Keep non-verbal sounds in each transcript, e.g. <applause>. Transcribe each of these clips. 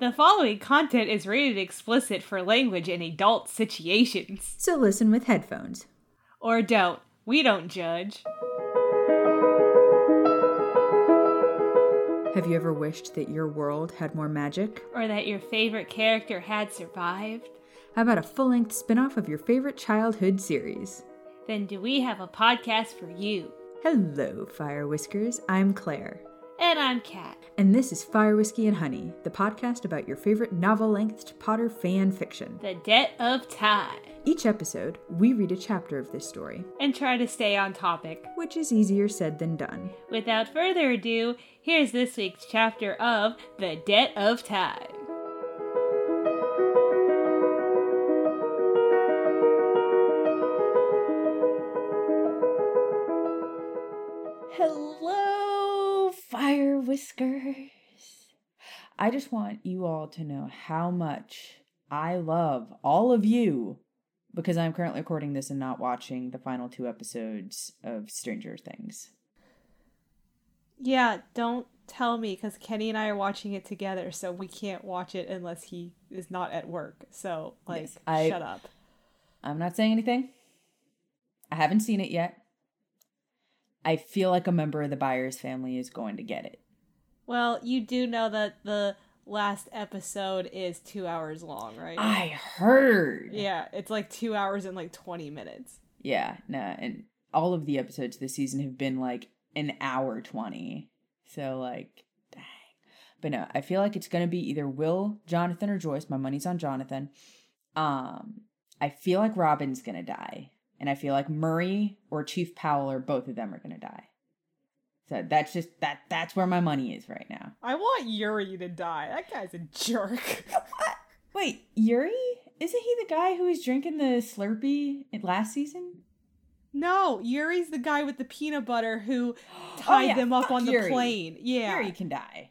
The following content is rated explicit for language in adult situations. So listen with headphones. Or don't. We don't judge. Have you ever wished that your world had more magic? Or that your favorite character had survived? How about a full length spin off of your favorite childhood series? Then do we have a podcast for you? Hello, Fire Whiskers. I'm Claire. And I'm Kat. And this is Fire Whiskey and Honey, the podcast about your favorite novel length Potter fan fiction. The Debt of Time. Each episode, we read a chapter of this story, And try to stay on topic. which is easier said than done. Without further ado, here's this week's chapter of The Debt of Time. I just want you all to know how much I love all of you because I'm currently recording this and not watching the final two episodes of Stranger Things. Yeah, don't tell me because Kenny and I are watching it together, so we can't watch it unless he is not at work. So, like, Yes, I- shut up. I'm not saying anything. I haven't seen it yet. I feel like a member of the Byers family is going to get it. Well, you do know that the last episode is two hours long, right? I heard. yeah, it's like two hours and like 20 minutes. Yeah, no, and all of the episodes this season have been like an hour 20. So, like, dang. But no, I feel like it's going to be either Will, Jonathan, or Joyce. My money's on Jonathan. Um, I feel like Robin's going to die. And I feel like Murray or Chief Powell or both of them are going to die. So that's just that that's where my money is right now. I want Yuri to die. That guy's a jerk. <laughs> What? Wait, Yuri? Isn't he the guy who was drinking the Slurpee last season? no, Yuri's the guy with the peanut butter who <gasps> oh, tied Oh, yeah, them up fuck on the Yuri. plane. Yeah. Yuri can die.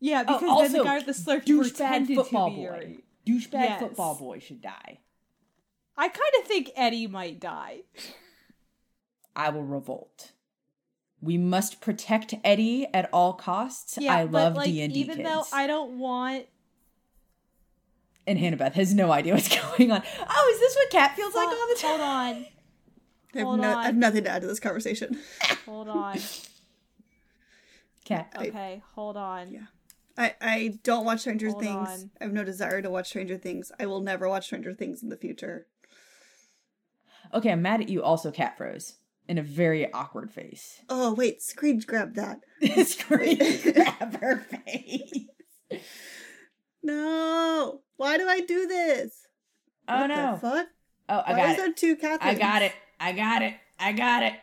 Yeah, Oh, because then also, the guy with the slurp douchebag football to be boy. Yuri. Douchebag Yes. football boy should die. I kind of think Eddie might die. I will revolt. We must protect Eddie at all costs. Yeah, I but love like, D and D even though I don't want and Hannah has no idea what's <laughs> going on. Oh, is this what Cat feels like all the time? Hold on. <laughs> I have, Hold no, on. I have nothing to add to this conversation. <laughs> Hold on. Cat. Okay, hold on. Yeah. I, I don't watch Stranger Hold Things. on. I have no desire to watch Stranger Things. I will never watch Stranger Things in the future. Okay, I'm mad at you. Also, Cat froze in a very awkward face. Oh wait, Screech grabbed that. <laughs> Scream, <laughs> grab her face. No, why do I do this? Oh What no! The fuck? Oh, I Why got is it. there two cats? I got it. I got it. I got it.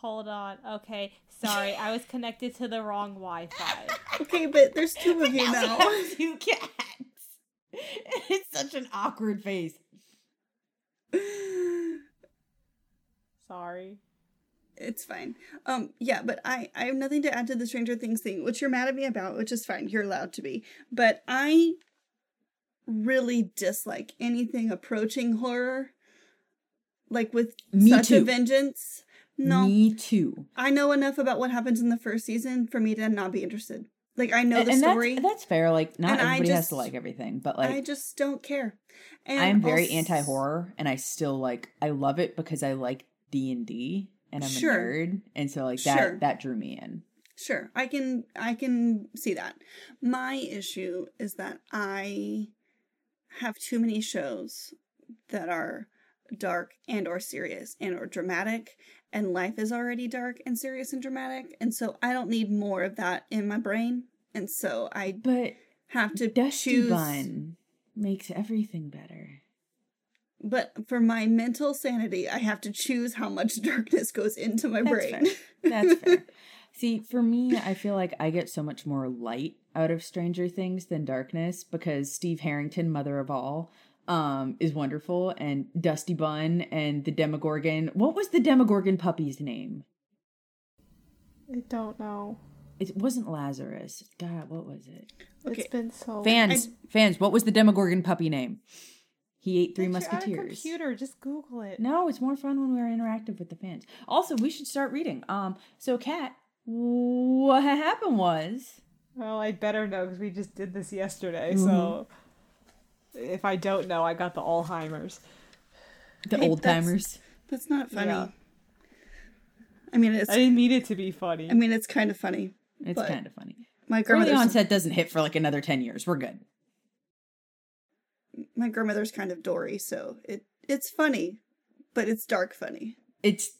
Hold on. Okay, sorry. I was connected to the wrong Wi-Fi. <laughs> Okay, but there's two of you now. We have two cats. It's such an awkward face. <sighs> Sorry. It's fine. Um, yeah, but I I have nothing to add to the Stranger Things thing, which you're mad at me about, which is fine. You're allowed to be. But I really dislike anything approaching horror, like with Me such a too. vengeance. No, Me too. I know enough about what happens in the first season for me to not be interested. Like I know the and story. That's, that's fair. Like not And everybody has to like everything, but like I just don't care. And I'm very anti horror, and I still like I love it because I like D and D, and I'm Sure. a nerd, and so like that Sure. that drew me in. Sure, I can I can see that. My issue is that I have too many shows that are dark and or serious and or dramatic and life is already dark and serious and dramatic and so I don't need more of that in my brain and so I But have to Dusty choose Bun makes everything better. But for my mental sanity I have to choose how much <laughs> darkness goes into my That's brain. fair. That's <laughs> fair. See, for me, I feel like I get so much more light out of Stranger Things than darkness because Steve Harrington, mother of all, um, is wonderful, and Dusty Bun and the Demogorgon. What was the Demogorgon puppy's name? I don't know. It wasn't Lazarus. God, what was it? Okay. It's been so Fans, fans, what was the Demogorgon puppy name? He ate three But you're on a musketeers. computer, just Google it. No, it's more fun when we're interactive with the fans. Also, we should start reading. Um, so Kat, what happened was Well, I better know because we just did this yesterday. So if I don't know, I got the Alzheimer's. The Hey, old timers. That's not funny. Yeah. I mean, it's. I didn't mean it to be funny. I mean, it's kind of funny. It's kind of funny. My Early grandmother's onset doesn't hit for like another 10 years. We're good. My grandmother's kind of Dory, so it it's funny, but it's dark funny. It's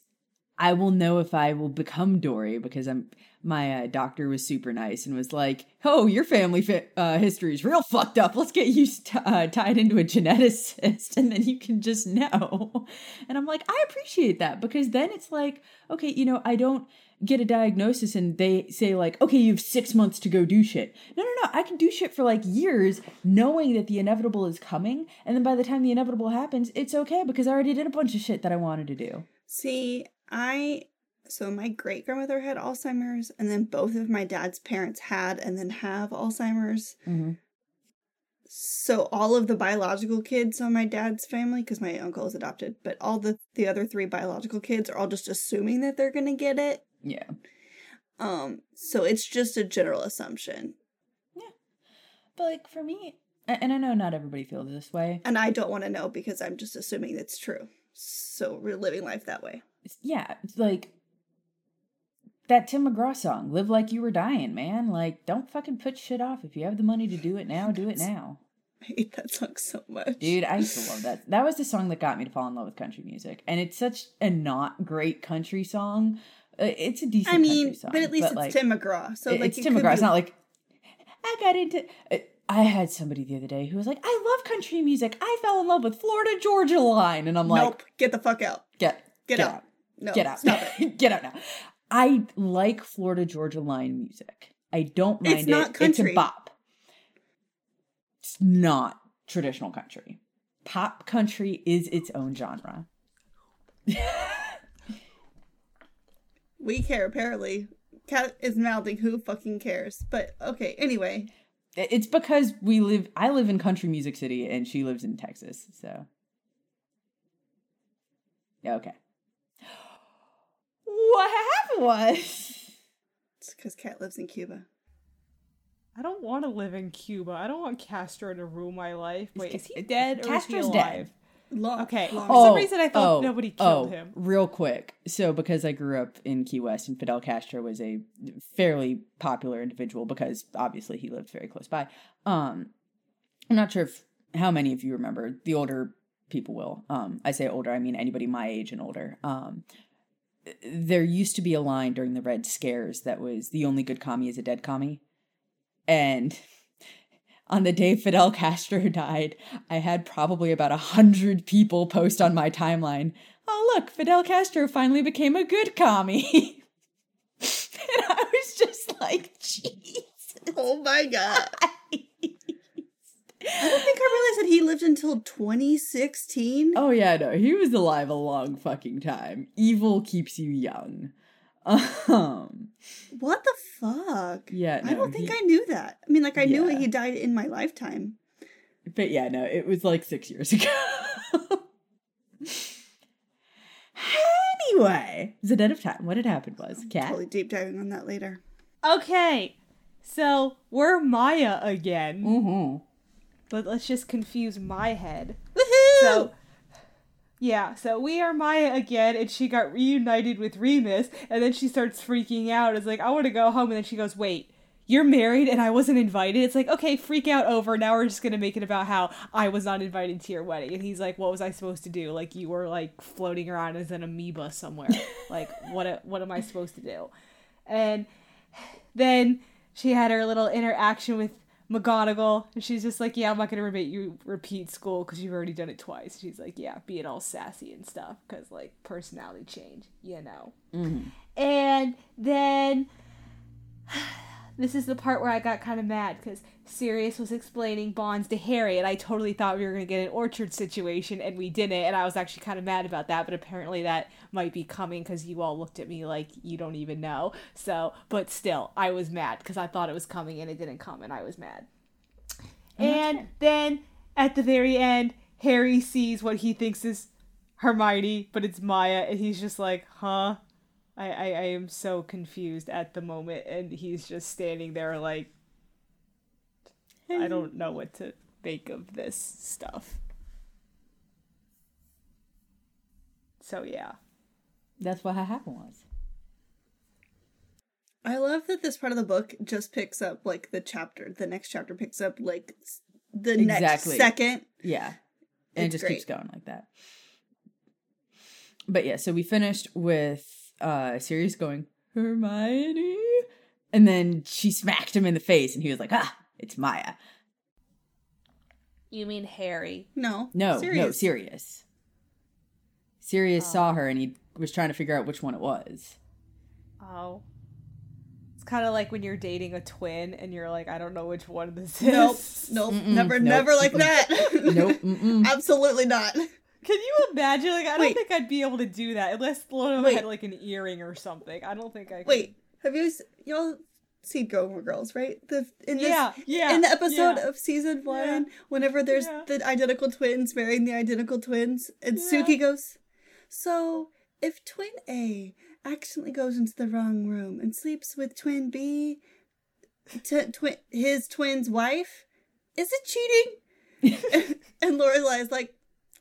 I will know if I will become Dory because I'm my uh, doctor was super nice and was like, "Oh, your family uh, history is real fucked up. Let's get you uh, tied into a geneticist, <laughs> and then you can just know." And I'm like, I appreciate that because then it's like, okay, you know, I don't get a diagnosis and they say like, okay, you have six months to go do shit. No, no, no, I can do shit for like years, knowing that the inevitable is coming, and then by the time the inevitable happens, it's okay because I already did a bunch of shit that I wanted to do. See, I so my great grandmother had Alzheimer's, and then both of my dad's parents had and then have Alzheimer's. Mm-hmm. So all of the biological kids on my dad's family, because my uncle is adopted, but all the the other three biological kids are all just assuming that they're gonna get it. Yeah. Um, so it's just a general assumption, Yeah. But like for me, and I know not everybody feels this way. and I don't want to know because I'm just assuming it's true. So we're living life that way. Yeah, it's like that Tim McGraw song, "Live Like You Were Dying," man. Like, don't fucking put shit off. If you have the money to do it now, do it now, <laughs> I hate that song so much, dude. I used to love that. That was the song that got me to fall in love with country music, and it's such a not great country song. Uh, It's a decent. I mean, song, but at least it's like, Tim McGraw. So it- like it's it Tim McGraw. be- It's not like I got into. uh, I had somebody the other day who was like, "I love country music. I fell in love with Florida Georgia Line," and I'm like, nope, get the fuck out. "Get, Get out. No, get out, Stop it. <laughs> get out now." I like Florida Georgia Line music. I don't mind It's not it. country. It's a bop. It's not traditional country. Pop country is its own genre. <laughs> We care apparently. Cat is mouthing. Who fucking cares? But okay. Anyway, It's because we live. I live in country music city, and she lives in Texas. So, okay. <gasps> What happened was <laughs> it's because Cat lives in Cuba. I don't want to live in Cuba. I don't want Castro to rule my life. Wait, Ca- is he dead or Castro's is he dead. Alive? Long, Okay. long- For some reason, I thought nobody killed oh, him. Real quick, so because I grew up in Key West, and Fidel Castro was a fairly popular individual because obviously he lived very close by. Um, I'm not sure if how many of you remember. The older people will. Um, I say older, I mean anybody my age and older. Um, there used to be a line during the Red Scares that was the only good commie is a dead commie, and on the day Fidel Castro <laughs> died, I had probably about a hundred people post on my timeline. Oh look, Fidel Castro finally became a good commie. <laughs> and I was just like, jeez. Oh my <laughs> god! I don't think I realized that he lived until 2016. Oh yeah, no, he was alive a long fucking time. Evil keeps you young. Um, What the fuck? yeah, I don't think he- I knew that. I mean, like I knew he died in my lifetime. But yeah, no, it was like six years ago. anyway, the Debt of Time. What had happened was, cat. Totally deep diving on that later. Okay. So we're Maya again, Mm-hmm. but let's just confuse my head. Woohoo! So, yeah, so we are Maya again, and she got reunited with Remus, and then she starts freaking out. It's like, I want to go home, and then she goes, Wait, you're married and I wasn't invited? It's like, okay, freak out over. Now we're just gonna make it about how I was not invited to your wedding. And he's like, What was I supposed to do? Like, you were like floating around as an amoeba somewhere. <laughs> like, what, what am I supposed to do? And then she had her little interaction with McGonagall, and she's just like, "Yeah, I'm not gonna make you repeat school because you've already done it twice." She's like, "Yeah, being all sassy and stuff because like personality change, you know." Mm-hmm. And then this is the part where I got kind of mad because Sirius was explaining bonds to Harry, and I totally thought we were gonna get an orchard situation, and we didn't, and I was actually kind of mad about that. But apparently that might be coming because you all looked at me like you don't even know. So, but still, I was mad because I thought it was coming and it didn't come, and I was mad. And then at the very end, Harry sees what he thinks is Hermione, but it's Maya, and he's just like, huh? I, I, I am so confused at the moment, and he's just standing there like, I don't know what to make of this stuff. So yeah. That's what happened was. I love that this part of the book just picks up like the chapter. The next chapter picks up like s- the next second. Yeah. And It's it just great. keeps going like that. But yeah, so we finished with uh Sirius going, Hermione. And then she smacked him in the face and he was like, ah, it's Maya. You mean Harry? No, No, no, serious. Sirius. Sirius Oh. saw her and he was trying to figure out which one it was. Oh. It's kind of like when you're dating a twin and you're like, I don't know which one this is. nope, Mm-mm, never, nope, never like mm-mm. that. Nope. <laughs> Absolutely not. Can you imagine? Like, I don't Wait. think I'd be able to do that unless one of them Wait. had like an earring or something. I don't think I could. Wait, have you s- y'all seen Gilmore Girls? Right, the in this, Yeah, yeah. in the episode yeah. of season one, Yeah. whenever there's Yeah. the identical twins marrying the identical twins, and. Sookie goes, "So if twin A accidentally goes into the wrong room and sleeps with twin B, t- twin his twin's wife, is it cheating?" <laughs> and Lorelai's like,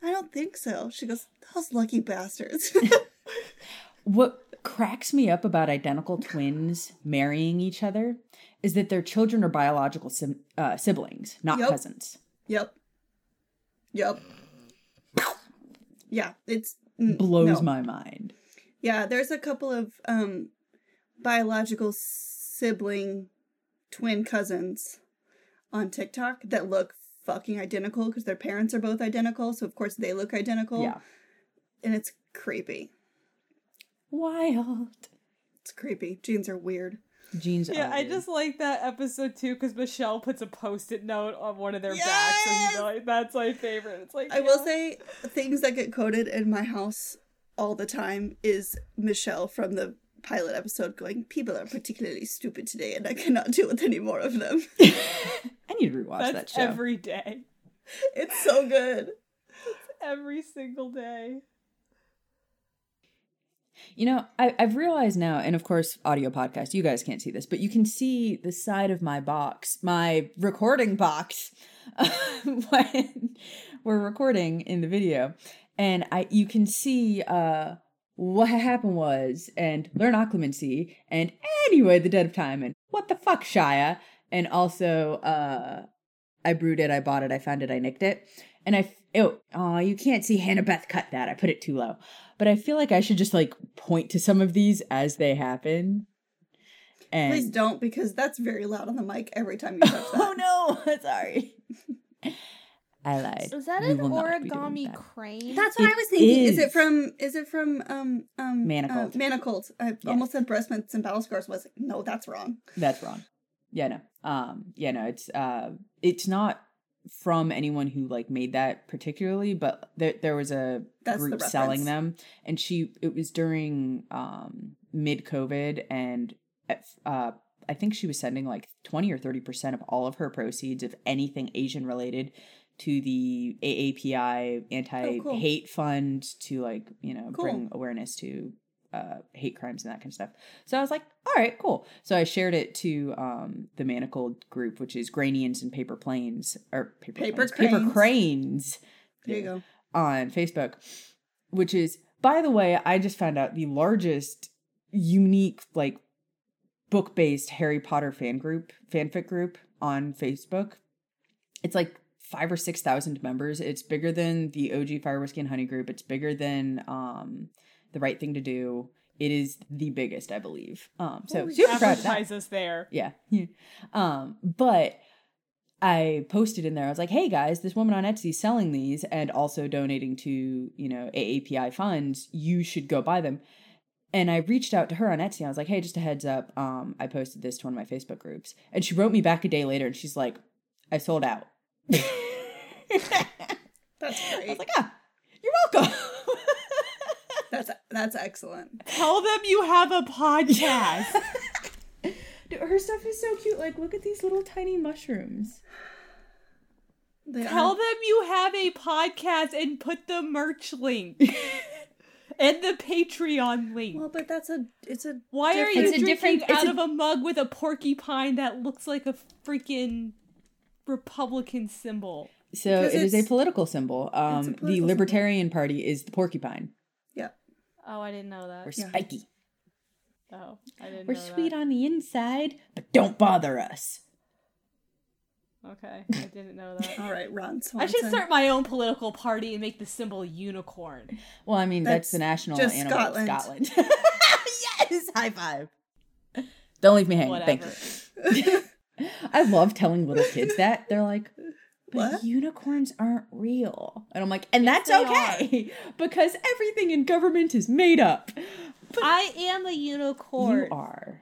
"I don't think so." She goes, "Those lucky bastards." <laughs> What cracks me up about identical twins marrying each other is that their children are biological sim- uh, siblings, not Yup. cousins. Yep. Yep. Yeah, it's mm, Blows no. my mind. Yeah, there's a couple of um biological sibling twin cousins on TikTok that look fucking identical because their parents are both identical, so of course they look identical. Yeah. And it's creepy. Wild. It's creepy. Genes are weird. Genes Yeah, I weird. just like that episode too because Michelle puts a post-it note on one of their backs, and you know, like, that's my favorite. It's like I will say things that get quoted in my house all the time is Michelle from the pilot episode going, People are particularly stupid today and I cannot deal with any more of them. <laughs> <laughs> Need to rewatch that that's show. every day, it's so good. every single day. You know, I, I've realized now, and of course, audio podcast, you guys can't see this, but you can see the side of my box, my recording box, <laughs> when we're recording in the video. And I you can see uh what happened was, and learn occlumency, and anyway, the Debt of Time, and what the fuck, Shia, and also uh I brewed it, I bought it, I found it, I nicked it. And I, oh, oh, you can't see Hannah Beth cut that. I put it too low. But I feel like I should just like point to some of these as they happen. And Please don't because that's very loud on the mic every time you <laughs> touch that. oh no, <laughs> sorry. I lied. Is that We an will not be doing origami that. crane? That's what It I was thinking. Is. is. it from is it from um um Manacled. Uh, Manacled. I Yes. almost said breath mints and battle scars was like, no, that's wrong. That's wrong. Yeah, no. Um, yeah, no, it's uh it's not from anyone who like made that particularly, but there there was a That's the group selling them and she it was during um mid COVID and at- uh I think she was sending like 20 or 30% of all of her proceeds of anything Asian related to the AAPI anti cool. hate fund to like, you know, Cool. bring awareness to uh, hate crimes and that kind of stuff. So I was like, all right, cool. So I shared it to um, the Manacled group, which is Granians and Paper Planes or Paper, Paper Planes, Paper Cranes. Cranes There you go. on Facebook, which is, by the way, I just found out the largest unique like book based Harry Potter fan group, fanfic group on Facebook. It's like five or six thousand members. It's bigger than the OG Fire Whiskey and Honey group. It's bigger than um the Right Thing to Do. It is the biggest, I believe. Um, so super proud of that. Us there. Yeah. <laughs> um, but I posted in there, I was like, hey guys, this woman on Etsy is selling these and also donating to, you know, AAPI funds. You should go buy them. And I reached out to her on Etsy. I was like, hey, just a heads up. Um, I posted this to one of my Facebook groups. And she wrote me back a day later and she's like, I sold out. <laughs> <laughs> That's great. I was like, ah, you're welcome. That's that's excellent. Tell them you have a podcast. <laughs> Dude, her stuff is so cute. Like, look at these little tiny mushrooms. They Tell are- them you have a podcast and put the merch link <laughs> and the Patreon link. Well, but that's a it's a Why are you It's drinking different- out a- of a mug with a porcupine that looks like a freaking Republican symbol? So Because it is a political symbol. Um, the political Libertarian Party is the porcupine. Yeah. Oh, I didn't know that. We're Yeah. spiky. Oh, I didn't We're know sweet that. on the inside, but don't bother us. Okay, I <laughs> didn't know that. All right, Ron I should start my own political party and make the symbol unicorn. Well, I mean, that's, That's the national just animal Scotland. of Scotland. <laughs> yes, high five. Don't leave me hanging. Whatever. Thank you. <laughs> I love telling little kids that. They're like, but What? unicorns aren't real. And I'm like, and that's they okay <laughs> because everything in government is made up. I am a unicorn. You are.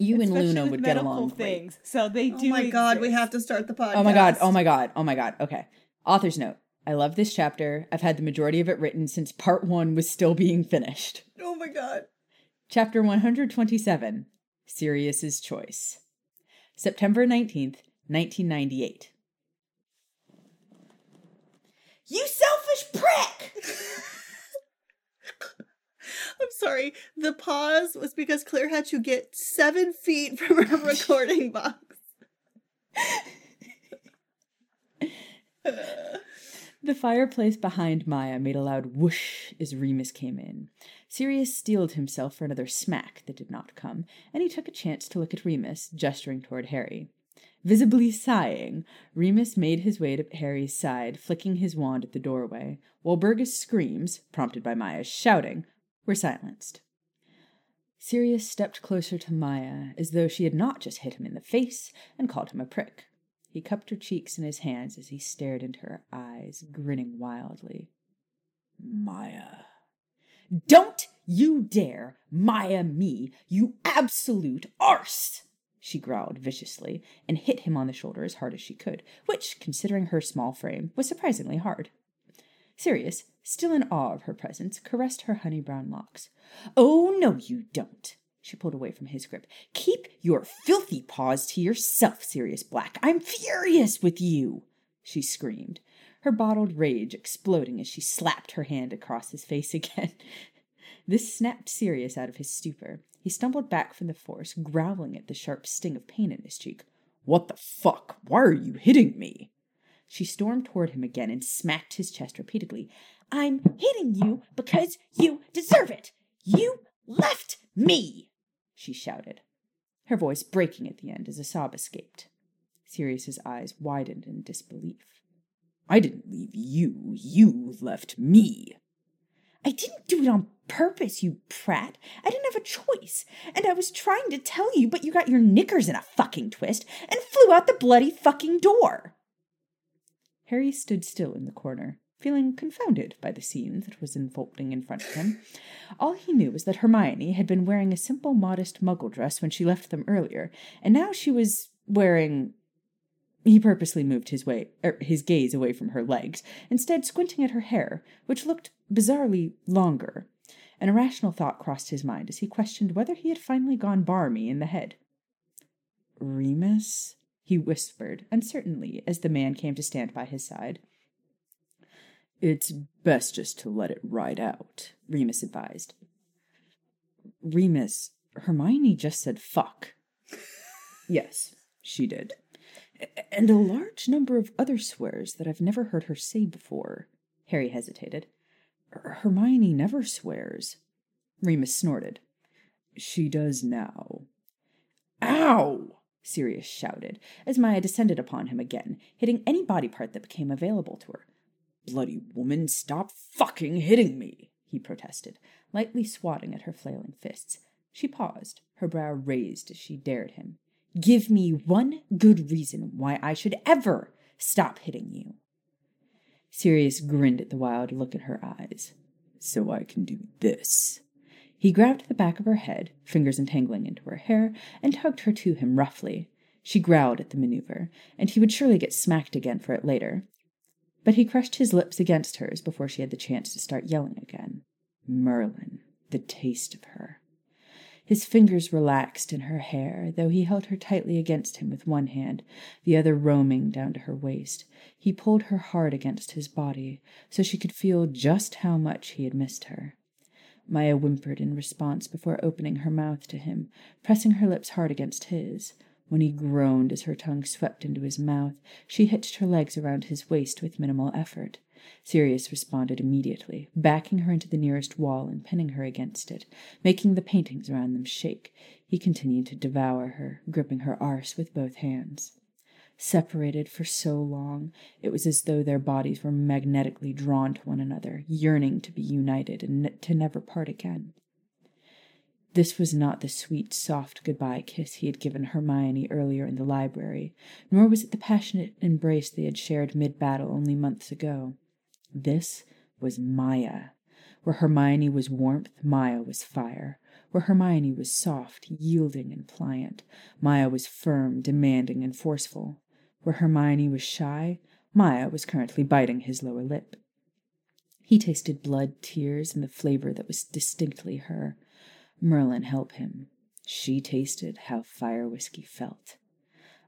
You and Luna would get medical along great. things. So they do. Oh do. my god, we have to start the podcast. Oh my god, oh my god, oh my god. Okay. Author's note. I love this chapter. I've had the majority of it written since part one was still being finished. Oh my god. Chapter 127 Sirius's Choice. September 19th, 1998. You selfish prick! <laughs> I'm sorry. The pause was because Claire had to get seven feet from her <laughs> recording box. The fireplace behind Maya made a loud whoosh as Remus came in. Sirius steeled himself for another smack that did not come, and he took a chance to look at Remus, gesturing toward Harry. Visibly sighing, Remus made his way to Harry's side, flicking his wand at the doorway, while Burgess' screams, prompted by Maya's shouting, were silenced. Sirius stepped closer to Maya, as though she had not just hit him in the face and called him a prick. He cupped her cheeks in his hands as he stared into her eyes, grinning wildly. Maya. Don't you dare Maya me, you absolute arse! She growled viciously and hit him on the shoulder as hard as she could, which, considering her small frame, was surprisingly hard. Sirius, still in awe of her presence, caressed her honey brown locks. Oh, no, you don't. She pulled away from his grip. Keep your filthy paws to yourself, Sirius Black. I'm furious with you, she screamed, her bottled rage exploding as she slapped her hand across his face again. This snapped Sirius out of his stupor. He stumbled back from the force, growling at the sharp sting of pain in his cheek. What the fuck? Why are you hitting me? She stormed toward him again and smacked his chest repeatedly. I'm hitting you because you deserve it. You left me, she shouted, her voice breaking at the end as a sob escaped. Sirius's eyes widened in disbelief. I didn't leave you. You left me. I didn't do it on purpose, you prat. I didn't have a choice. And I was trying to tell you, but you got your knickers in a fucking twist and flew out the bloody fucking door. Harry stood still in the corner, feeling confounded by the scene that was unfolding in front of him. All he knew was that Hermione had been wearing a simple, modest muggle dress when she left them earlier, and now she was wearing. He purposely moved his way, er, his gaze away from her legs, instead squinting at her hair, which looked bizarrely longer. An irrational thought crossed his mind as he questioned whether he had finally gone barmy in the head. Remus? he whispered uncertainly as the man came to stand by his side. It's best just to let it ride out, Remus advised. Remus, Hermione just said fuck. <laughs> yes, she did. And a large number of other swears that I've never heard her say before. Harry hesitated. Her- Hermione never swears. Remus snorted. She does now. Ow! Sirius shouted, as Maya descended upon him again, hitting any body part that became available to her. Bloody woman, stop fucking hitting me, he protested, lightly swatting at her flailing fists. She paused, her brow raised as she dared him. Give me one good reason why I should ever stop hitting you. Sirius grinned at the wild look in her eyes. So I can do this. He grabbed the back of her head, fingers entangling into her hair, and tugged her to him roughly. She growled at the maneuver, and he would surely get smacked again for it later. But he crushed his lips against hers before she had the chance to start yelling again. Merlin, the taste of her. His fingers relaxed in her hair, though he held her tightly against him with one hand, the other roaming down to her waist. He pulled her hard against his body, so she could feel just how much he had missed her. Maya whimpered in response before opening her mouth to him, pressing her lips hard against his. When he groaned as her tongue swept into his mouth, she hitched her legs around his waist with minimal effort. Sirius responded immediately, backing her into the nearest wall and pinning her against it, making the paintings around them shake. He continued to devour her, gripping her arse with both hands. Separated for so long, it was as though their bodies were magnetically drawn to one another, yearning to be united and to never part again. This was not the sweet, soft goodbye kiss he had given Hermione earlier in the library, nor was it the passionate embrace they had shared mid battle only months ago. This was Maya. Where Hermione was warmth, Maya was fire. Where Hermione was soft, yielding, and pliant, Maya was firm, demanding, and forceful. Where Hermione was shy, Maya was currently biting his lower lip. He tasted blood, tears, and the flavor that was distinctly her. Merlin help him. She tasted how fire whiskey felt.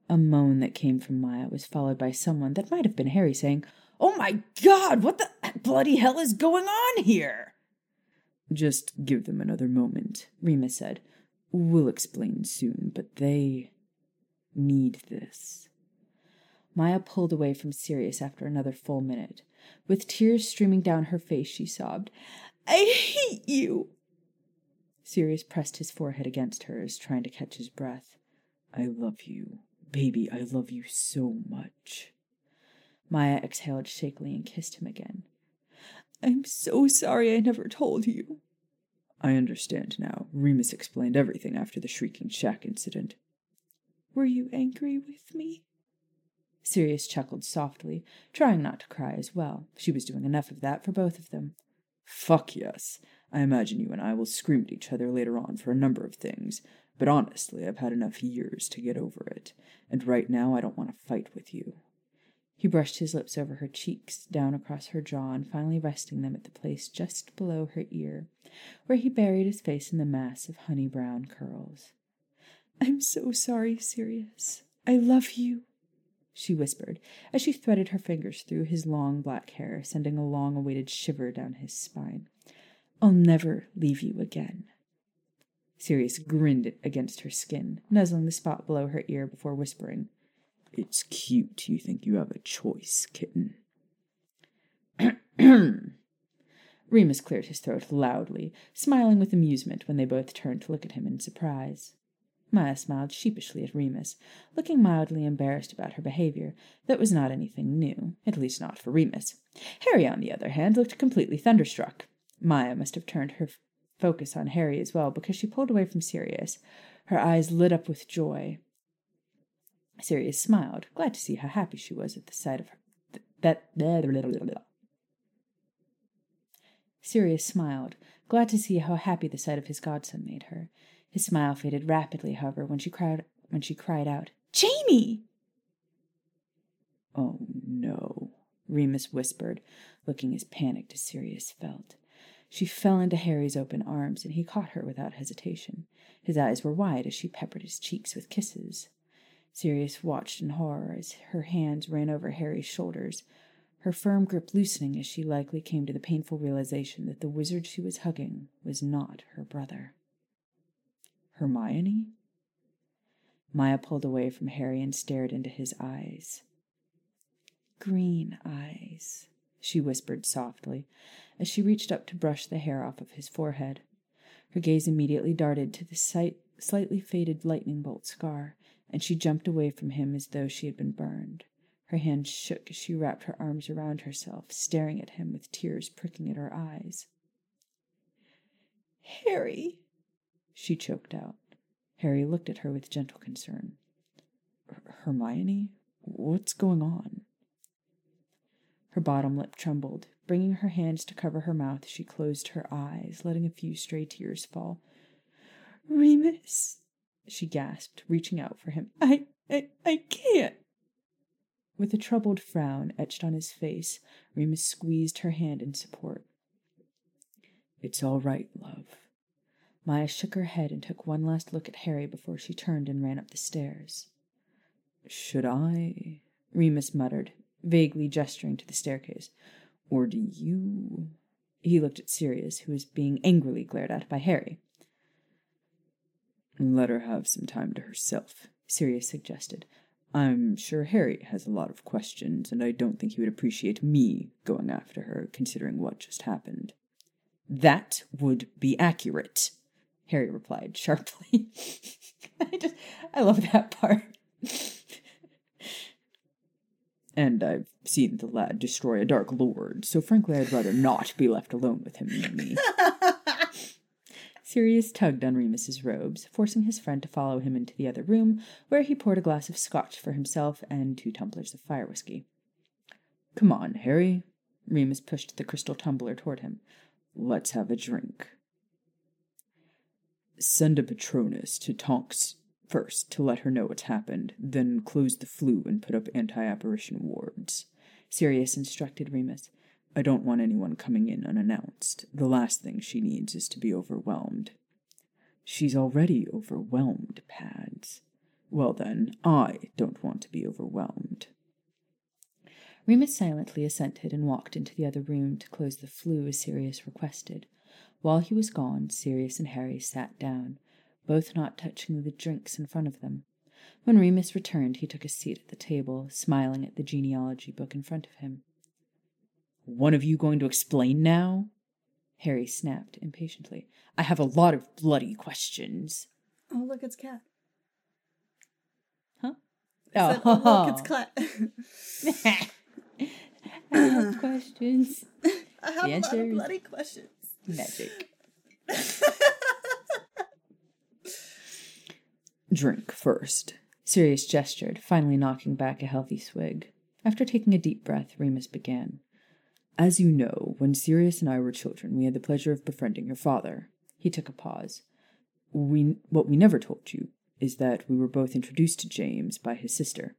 A moan that came from Maya was followed by someone that might have been Harry saying, Oh my god, what the bloody hell is going on here? Just give them another moment, Remus said. We'll explain soon, but they need this. Maya pulled away from Sirius after another full minute. With tears streaming down her face, she sobbed, I hate you. Sirius pressed his forehead against hers, trying to catch his breath. I love you. Baby, I love you so much. Maya exhaled shakily and kissed him again. I'm so sorry I never told you. I understand now. Remus explained everything after the shrieking shack incident. Were you angry with me? Sirius chuckled softly, trying not to cry as well. She was doing enough of that for both of them. Fuck yes. I imagine you and I will scream at each other later on for a number of things, but honestly, I've had enough years to get over it, and right now I don't want to fight with you. He brushed his lips over her cheeks, down across her jaw, and finally resting them at the place just below her ear, where he buried his face in the mass of honey brown curls. I'm so sorry, Sirius. I love you, she whispered, as she threaded her fingers through his long black hair, sending a long awaited shiver down his spine. I'll never leave you again. Sirius grinned against her skin, nuzzling the spot below her ear before whispering, It's cute you think you have a choice, kitten. <clears throat> Remus cleared his throat loudly, smiling with amusement when they both turned to look at him in surprise. Maya smiled sheepishly at Remus, looking mildly embarrassed about her behavior. That was not anything new, at least not for Remus. Harry, on the other hand, looked completely thunderstruck. Maya must have turned her focus on Harry as well because she pulled away from Sirius. Her eyes lit up with joy. Sirius smiled, glad to see how happy she was at the sight of her. That. Sirius smiled, glad to see how happy the sight of his godson made her. His smile faded rapidly, however, when she cried when she cried out, Jamie! Oh no, Remus whispered, looking as panicked as Sirius felt. She fell into Harry's open arms, and he caught her without hesitation. His eyes were wide as she peppered his cheeks with kisses. Sirius watched in horror as her hands ran over Harry's shoulders, her firm grip loosening as she likely came to the painful realization that the wizard she was hugging was not her brother. Hermione? Maya pulled away from Harry and stared into his eyes. Green eyes, she whispered softly, as she reached up to brush the hair off of his forehead. Her gaze immediately darted to the sight, slightly faded lightning bolt scar, and she jumped away from him as though she had been burned. Her hands shook as she wrapped her arms around herself, staring at him with tears pricking at her eyes. Harry, she choked out. Harry looked at her with gentle concern. Hermione, what's going on? Her bottom lip trembled. Bringing her hands to cover her mouth, she closed her eyes, letting a few stray tears fall. Remus, she gasped, reaching out for him. I, I, I can't. With a troubled frown etched on his face, Remus squeezed her hand in support. It's all right, love. Maya shook her head and took one last look at Harry before she turned and ran up the stairs. Should I? Remus muttered, vaguely gesturing to the staircase. Or do you? He looked at Sirius, who was being angrily glared at by Harry. Let her have some time to herself, Sirius suggested. I'm sure Harry has a lot of questions, and I don't think he would appreciate me going after her, considering what just happened. That would be accurate, Harry replied sharply. <laughs> I just, I love that part. <laughs> and I've seen the lad destroy a Dark Lord, so frankly, I'd rather not be left alone with him than me. <laughs> Sirius tugged on Remus's robes, forcing his friend to follow him into the other room, where he poured a glass of scotch for himself and two tumblers of fire whiskey. Come on, Harry. Remus pushed the crystal tumbler toward him. Let's have a drink. Send a Patronus to Tonks first to let her know what's happened, then close the Floo and put up anti apparition wards. Sirius instructed Remus. I don't want anyone coming in unannounced. The last thing she needs is to be overwhelmed. She's already overwhelmed, Pads. Well, then, I don't want to be overwhelmed. Remus silently assented and walked into the other room to close the Floo as Sirius requested. While he was gone, Sirius and Harry sat down, both not touching the drinks in front of them. When Remus returned, he took a seat at the table, smiling at the genealogy book in front of him. One of you going to explain now? Harry snapped impatiently. I have a lot of bloody questions. Oh, look, it's Cat. Huh? Said, oh, look, it's Cat. <laughs> <laughs> I have questions. I have The a lot of bloody questions. Magic. <laughs> Drink first. Sirius gestured, finally knocking back a healthy swig. After taking a deep breath, Remus began. As you know, when Sirius and I were children, we had the pleasure of befriending your father. He took a pause. We, what we never told you is that we were both introduced to James by his sister.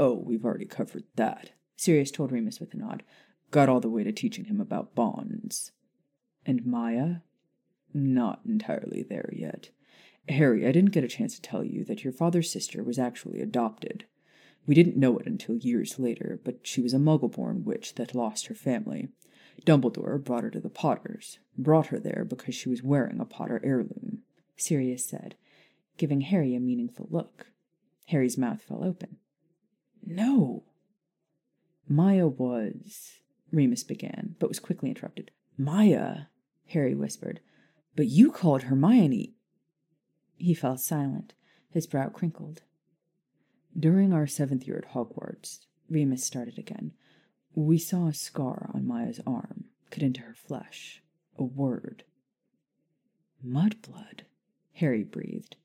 Oh, we've already covered that. Sirius told Remus with a nod. Got all the way to teaching him about bonds. And Maya? Not entirely there yet. Harry, I didn't get a chance to tell you that your father's sister was actually adopted. We didn't know it until years later, but she was a muggle-born witch that lost her family. Dumbledore brought her to the Potters. Brought her there because she was wearing a Potter heirloom, Sirius said, giving Harry a meaningful look. Harry's mouth fell open. No. Maya was... Remus began, but was quickly interrupted. Maya, Harry whispered. But you called Hermione. He fell silent, his brow crinkled. During our seventh year at Hogwarts, Remus started again. We saw a scar on Maya's arm, cut into her flesh. A word. Mudblood, Harry breathed.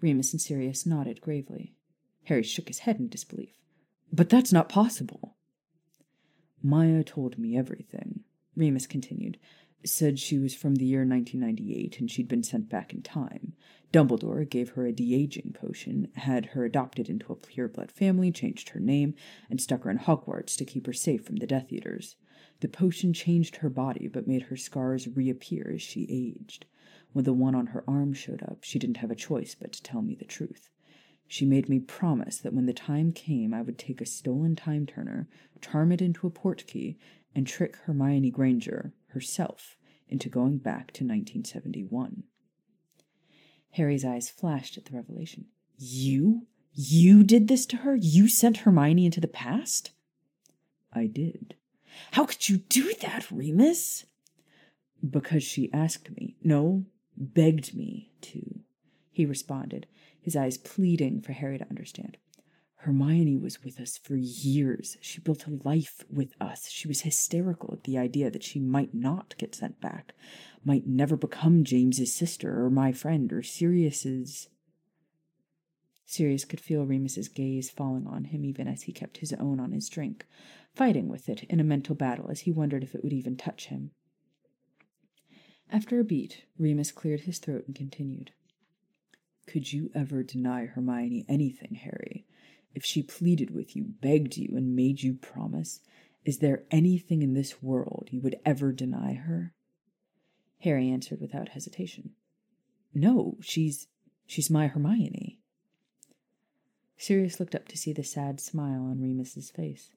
Remus and Sirius nodded gravely. Harry shook his head in disbelief. But that's not possible. Maya told me everything, Remus continued. Said she was from the year 1998 and she'd been sent back in time. Dumbledore gave her a de-aging potion, had her adopted into a pureblood family, changed her name, and stuck her in Hogwarts to keep her safe from the Death Eaters. The potion changed her body but made her scars reappear as she aged. When the one on her arm showed up, she didn't have a choice but to tell me the truth. She made me promise that when the time came, I would take a stolen time turner, charm it into a portkey, and trick Hermione Granger, herself, into going back to 1971. Harry's eyes flashed at the revelation. You? You did this to her? You sent Hermione into the past? I did. How could you do that, Remus? Because she asked me. No, begged me to, he responded, his eyes pleading for Harry to understand. Hermione was with us for years. She built a life with us. She was hysterical at the idea that she might not get sent back, might never become James's sister or my friend or Sirius's. Sirius could feel Remus's gaze falling on him even as he kept his own on his drink, fighting with it in a mental battle as he wondered if it would even touch him. After a beat, Remus cleared his throat and continued. Could you ever deny Hermione anything, Harry? If she pleaded with you, begged you, and made you promise, is there anything in this world you would ever deny her? Harry answered without hesitation. No, she's she's my Hermione. Sirius looked up to see the sad smile on Remus's face.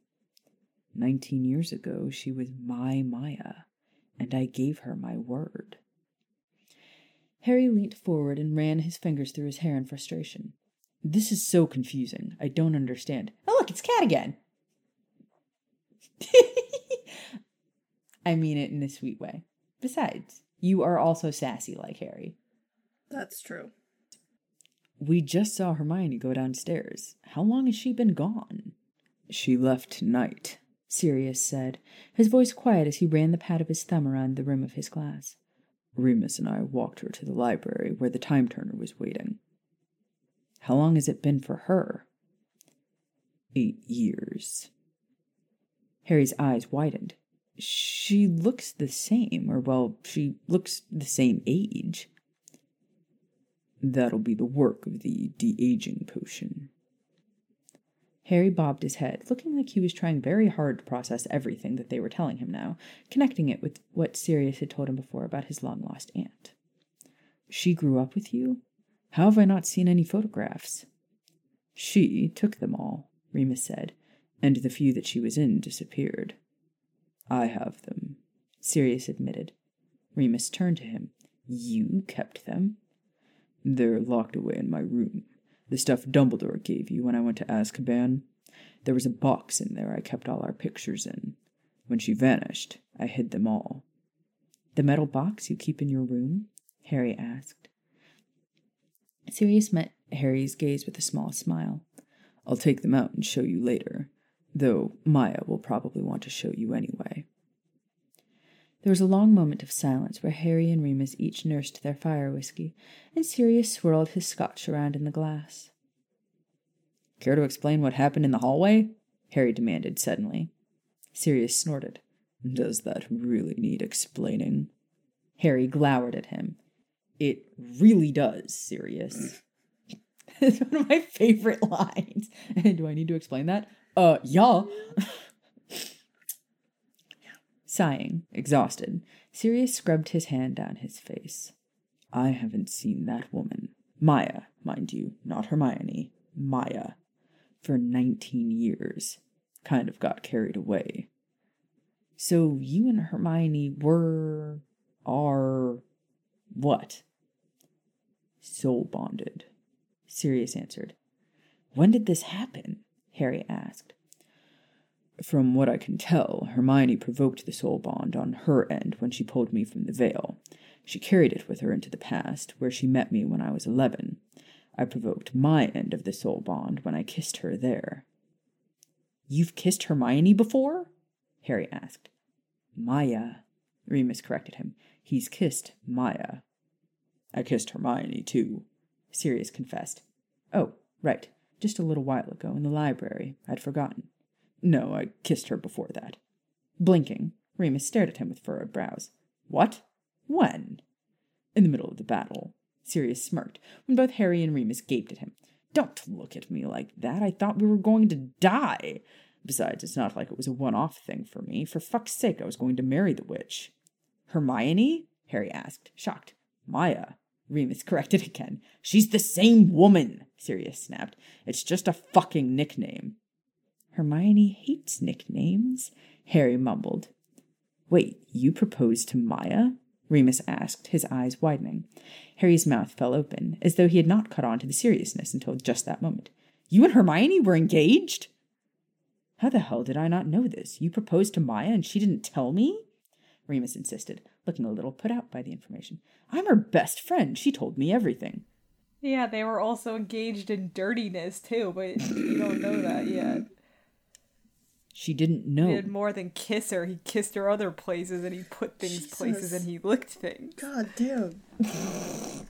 Nineteen years ago she was my Maya, and I gave her my word. Harry leant forward and ran his fingers through his hair in frustration. This is so confusing. I don't understand. Oh, look, it's Cat again. <laughs> I mean it in a sweet way. Besides, you are also sassy like Harry. That's true. We just saw Hermione go downstairs. How long has she been gone? She left tonight, Sirius said, his voice quiet as he ran the pad of his thumb around the rim of his glass. Remus and I walked her to the library where the time turner was waiting. How long has it been for her? Eight years. Harry's eyes widened. She looks the same, or well, she looks the same age. That'll be the work of the de aging potion. Harry bobbed his head, looking like he was trying very hard to process everything that they were telling him now, connecting it with what Sirius had told him before about his long lost aunt. She grew up with you? How have I not seen any photographs? She took them all, Remus said, and the few that she was in disappeared. I have them, Sirius admitted. Remus turned to him. You kept them? They're locked away in my room. The stuff Dumbledore gave you when I went to Azkaban. There was a box in there I kept all our pictures in. When she vanished, I hid them all. The metal box you keep in your room? Harry asked. Sirius met Harry's gaze with a small smile. I'll take them out and show you later, though Maya will probably want to show you anyway. There was a long moment of silence where Harry and Remus each nursed their fire whiskey, and Sirius swirled his scotch around in the glass. Care to explain what happened in the hallway? Harry demanded suddenly. Sirius snorted. Does that really need explaining? Harry glowered at him. It really does, Sirius. <laughs> it's one of my favorite lines. Do I need to explain that? Uh, yeah. <laughs> Sighing, exhausted, Sirius scrubbed his hand down his face. I haven't seen that woman, Maya, mind you, not Hermione, Maya, for nineteen years. Kind of got carried away. So you and Hermione were. are. What? Soul bonded, Sirius answered. When did this happen? Harry asked. From what I can tell, Hermione provoked the soul bond on her end when she pulled me from the veil. She carried it with her into the past, where she met me when I was eleven. I provoked my end of the soul bond when I kissed her there. You've kissed Hermione before? Harry asked. Maya, Remus corrected him. He's kissed Maya. I kissed Hermione, too, Sirius confessed. Oh, right. Just a little while ago in the library. I'd forgotten. No, I kissed her before that. Blinking, Remus stared at him with furrowed brows. What? When? In the middle of the battle. Sirius smirked, when both Harry and Remus gaped at him. Don't look at me like that. I thought we were going to die. Besides, it's not like it was a one off thing for me. For fuck's sake, I was going to marry the witch. Hermione? Harry asked, shocked. Maya. Remus corrected again. She's the same woman, Sirius snapped. It's just a fucking nickname. Hermione hates nicknames, Harry mumbled. Wait, you proposed to Maya? Remus asked, his eyes widening. Harry's mouth fell open, as though he had not caught on to the seriousness until just that moment. You and Hermione were engaged? How the hell did I not know this? You proposed to Maya and she didn't tell me? Remus insisted, looking a little put out by the information. I'm her best friend. She told me everything. Yeah, they were also engaged in dirtiness too, but you don't know that yet. She didn't know. He did more than kiss her. He kissed her other places and he put things Jesus. places and he licked things. God damn. <laughs>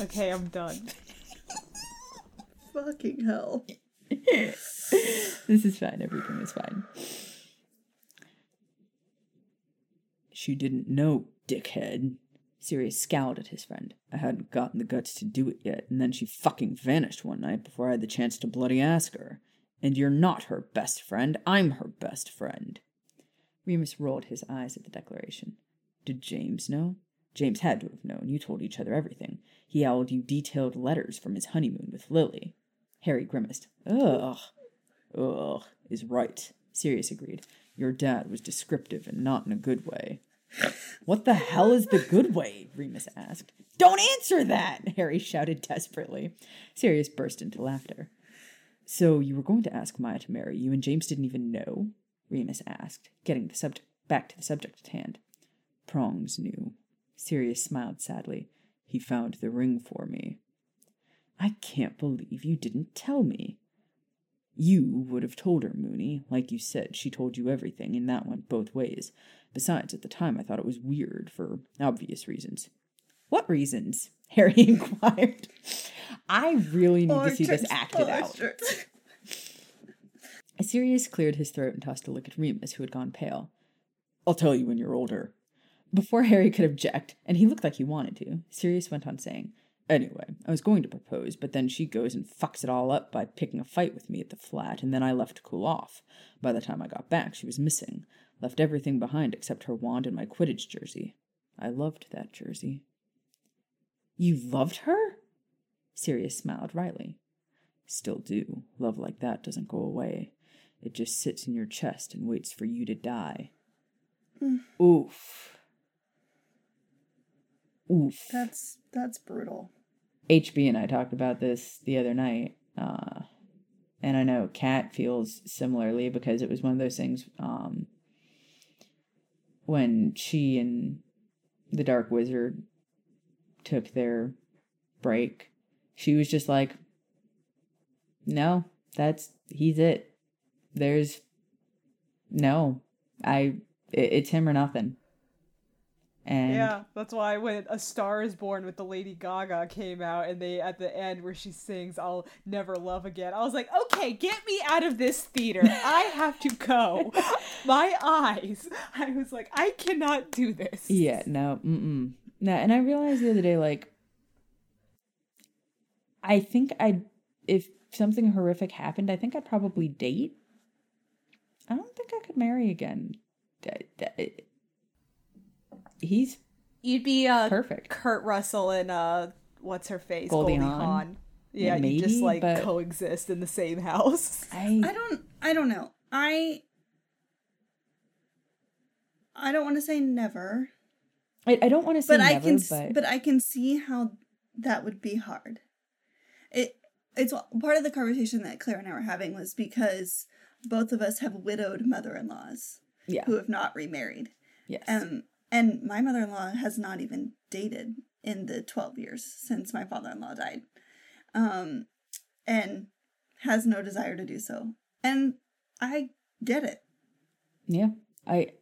Okay, I'm done. Fucking hell. <laughs> this is fine. Everything is fine. She didn't know, dickhead. Sirius scowled at his friend. I hadn't gotten the guts to do it yet, and then she fucking vanished one night before I had the chance to bloody ask her. And you're not her best friend. I'm her best friend. Remus rolled his eyes at the declaration. Did James know? James had to have known. You told each other everything. He owled you detailed letters from his honeymoon with Lily. Harry grimaced. Ugh. Ugh, is right. Sirius agreed. Your dad was descriptive and not in a good way. What the hell is the good way? Remus asked. Don't answer that, Harry shouted desperately. Sirius burst into laughter. So you were going to ask Maya to marry you, and James didn't even know? Remus asked, getting the subject back to the subject at hand. Prongs knew. Sirius smiled sadly. He found the ring for me. I can't believe you didn't tell me. You would have told her, Moony. Like you said, she told you everything, and that went both ways. Besides, at the time, I thought it was weird for obvious reasons. What reasons? <laughs> Harry inquired. I really need to see this acted out. Sirius <laughs> cleared his throat and tossed a look at Remus, who had gone pale. I'll tell you when you're older. Before Harry could object, and he looked like he wanted to, Sirius went on saying, Anyway, I was going to propose, but then she goes and fucks it all up by picking a fight with me at the flat, and then I left to cool off. By the time I got back, she was missing. Left everything behind except her wand and my Quidditch jersey. I loved that jersey. You loved her? Sirius smiled wryly. Still do. Love like that doesn't go away. It just sits in your chest and waits for you to die. Mm. Oof. Oof. That's that's brutal. HB and I talked about this the other night. Uh, and I know Kat feels similarly because it was one of those things um, when she and the Dark Wizard took their break. She was just like, no, that's, he's it. There's, no, I, it, it's him or nothing. And Yeah, that's why when A Star is Born with the Lady Gaga came out and they at the end where she sings I'll never love again. I was like, "Okay, get me out of this theater. I have to go." <laughs> My eyes. I was like, "I cannot do this." Yeah, no, mm-mm. No, and I realized the other day, like, I think I'd, if something horrific happened, I think I'd probably date. I don't think I could marry again. That- that- He's You'd be uh perfect. Kurt Russell and uh what's her face? Goldie Goldie, Hawn? Hawn. Yeah, Yeah, you just like but- coexist in the same house. <laughs> I, I don't I don't know. I I don't want to say never, I, I don't want to say but I can but, but I can see how that would be hard. It it's part of the conversation that Claire and I were having was because both of us have widowed mother-in-laws yeah, who have not remarried. yes, Um and my mother-in-law has not even dated in the 12 years since my father-in-law died. Um and has no desire to do so. And I get it. Yeah. I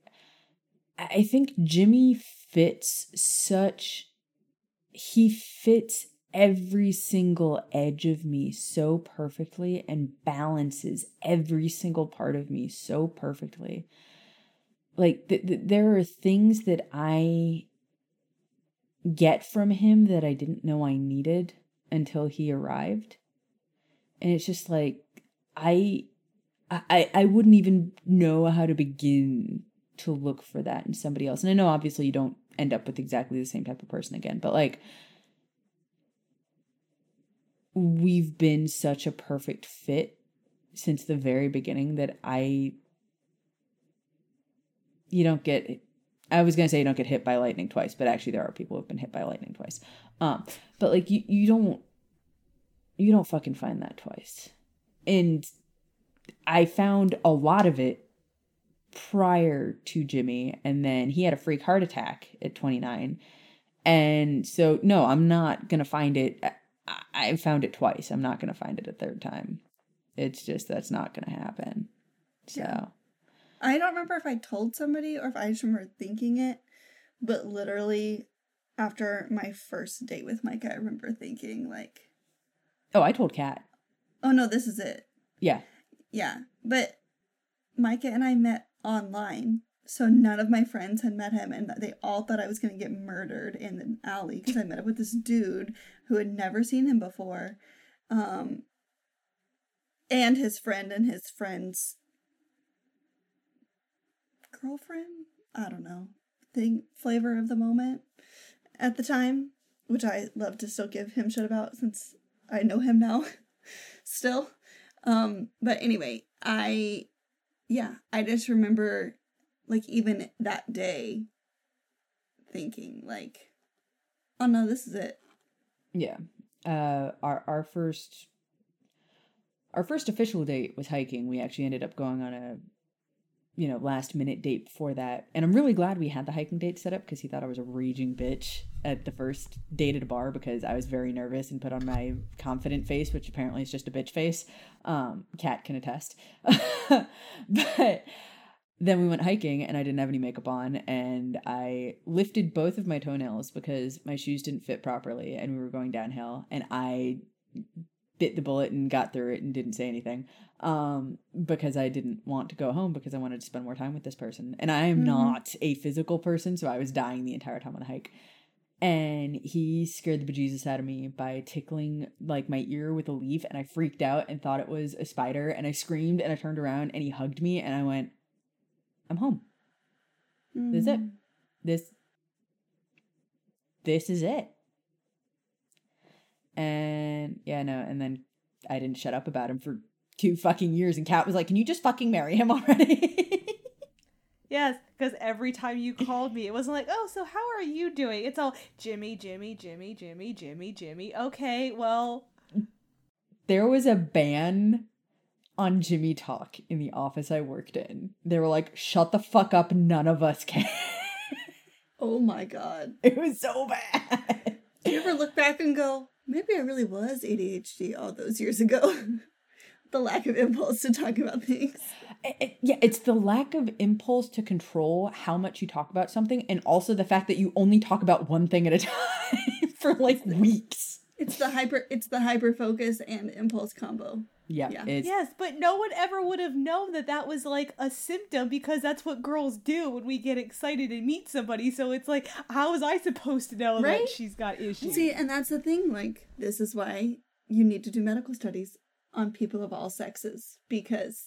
I think Jimmy fits such he fits every single edge of me so perfectly and balances every single part of me so perfectly. Like th- th- there are things that I get from him that I didn't know I needed until he arrived. And it's just like I I, I wouldn't even know how to begin to look for that in somebody else. And I know obviously you don't end up with exactly the same type of person again, but like we've been such a perfect fit since the very beginning that I you don't get I was gonna say you don't get hit by lightning twice, but actually there are people who've been hit by lightning twice. Um, but like you you don't you don't fucking find that twice. And I found a lot of it prior to Jimmy, and then he had a freak heart attack at 29. And so, no, I'm not to find it. I, found it twice. I'm not to find it a third time. It's just that's not to happen. So, Yeah. I don't remember if I told somebody or if I just remember thinking it, but literally after my first date with Micah, I remember thinking like, oh, I told Kat. "Oh no, this is it." Yeah. Yeah, but Micah and I met online, so none of my friends had met him, and they all thought I was going to get murdered in the alley because I met up with this dude who had never seen him before, um, and his friend and his friend's girlfriend. I don't know thing flavor of the moment at the time, which I love to still give him shit about since I know him now, <laughs> still. Um, but anyway, I, yeah, I just remember, like, even that day, thinking like, oh no, this is it. Yeah. Uh our our first our first official date was hiking. We actually ended up going on a you know, last minute date before that. And I'm really glad we had the hiking date set up because he thought I was a raging bitch at the first date at a bar because I was very nervous and put on my confident face, which apparently is just a bitch face. Um, Kat can attest. <laughs> but then we went hiking and I didn't have any makeup on and I lifted both of my toenails because my shoes didn't fit properly and we were going downhill and I bit the bullet and got through it and didn't say anything um because I didn't want to go home because I wanted to spend more time with this person. And I am Mhm. not a physical person so I was dying the entire time on the hike. And he scared the bejesus out of me by tickling like my ear with a leaf and I freaked out and thought it was a spider and I screamed and I turned around and he hugged me and I went I'm home. This is it. Mm. this this is it and yeah no and then i didn't shut up about him for two fucking years. And kat was like can you just fucking marry him already? <laughs> Yes, because every time you called me, it wasn't like, oh, so how are you doing? It's all Jimmy, Jimmy, Jimmy, Jimmy, Jimmy, Jimmy. Okay, well, there was a ban on jimmy talk in the office i worked in. They were like shut the fuck up. None of us can. <laughs> Oh my god. it was so bad. Do you ever look back and go, maybe I really was ADHD all those years ago? <laughs> the lack of impulse to talk about things. It- it- yeah, it's the lack of impulse to control how much you talk about something, and also the fact that you only talk about one thing at a <laughs> time for like weeks. It's the hyper it's the hyper focus and impulse combo. Yeah, Yeah. yes, but no one ever would have known that that was like a symptom because that's what girls do when we get excited and meet somebody. So it's like, how was I supposed to know Right? that she's got issues? See, and that's the thing, like, this is why you need to do medical studies on people of all sexes because